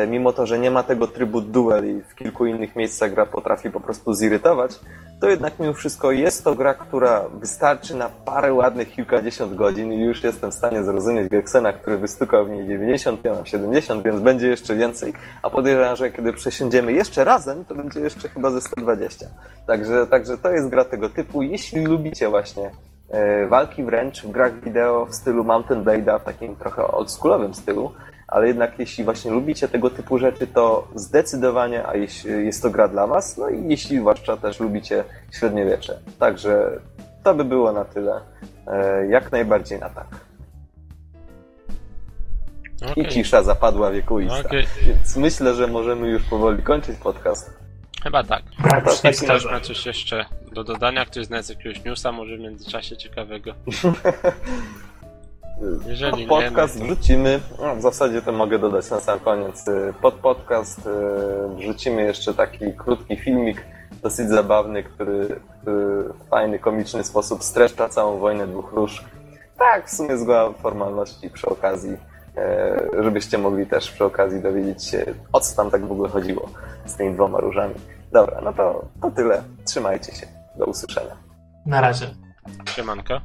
mimo to, że nie ma tego trybu duel i w kilku innych miejscach gra potrafi po prostu zirytować, to jednak mimo wszystko jest to gra, która wystarczy na parę ładnych kilkadziesiąt godzin i już jestem w stanie zrozumieć Geksena, który wystukał w niej 90, ja mam 70, więc będzie jeszcze więcej, a podejrzewam, że kiedy przesiądziemy jeszcze razem, to będzie jeszcze chyba ze 120. Także, także to jest gra tego typu. Jeśli lubicie właśnie e, walki wręcz w grach wideo w stylu Mountain Blade'a, w takim trochę oldschoolowym stylu, ale jednak jeśli właśnie lubicie tego typu rzeczy, to zdecydowanie, a jeśli jest to gra dla Was, no i jeśli zwłaszcza też lubicie średniowiecze. Także to by było na tyle. E, Jak najbardziej na tak. I Okej. cisza zapadła wiekuista. Okej. Więc myślę, że możemy już powoli kończyć podcast. Chyba tak. Tak, nie w takim Ktoś ma coś jeszcze do dodania? Ktoś zna z jakiegoś newsa może w międzyczasie ciekawego? Jeżeli Pod nie, podcast no to- wrzucimy, no w zasadzie to mogę dodać na sam koniec, y, pod podcast y, wrzucimy jeszcze taki krótki filmik, dosyć zabawny, który, który w fajny, komiczny sposób streszcza całą wojnę dwóch róż. Tak, w sumie zgoła formalności przy okazji, e, żebyście mogli też przy okazji dowiedzieć się, o co tam tak w ogóle chodziło z tymi dwoma różami. Dobra, no to, to tyle. Trzymajcie się. Do usłyszenia. Na razie. Siemanko.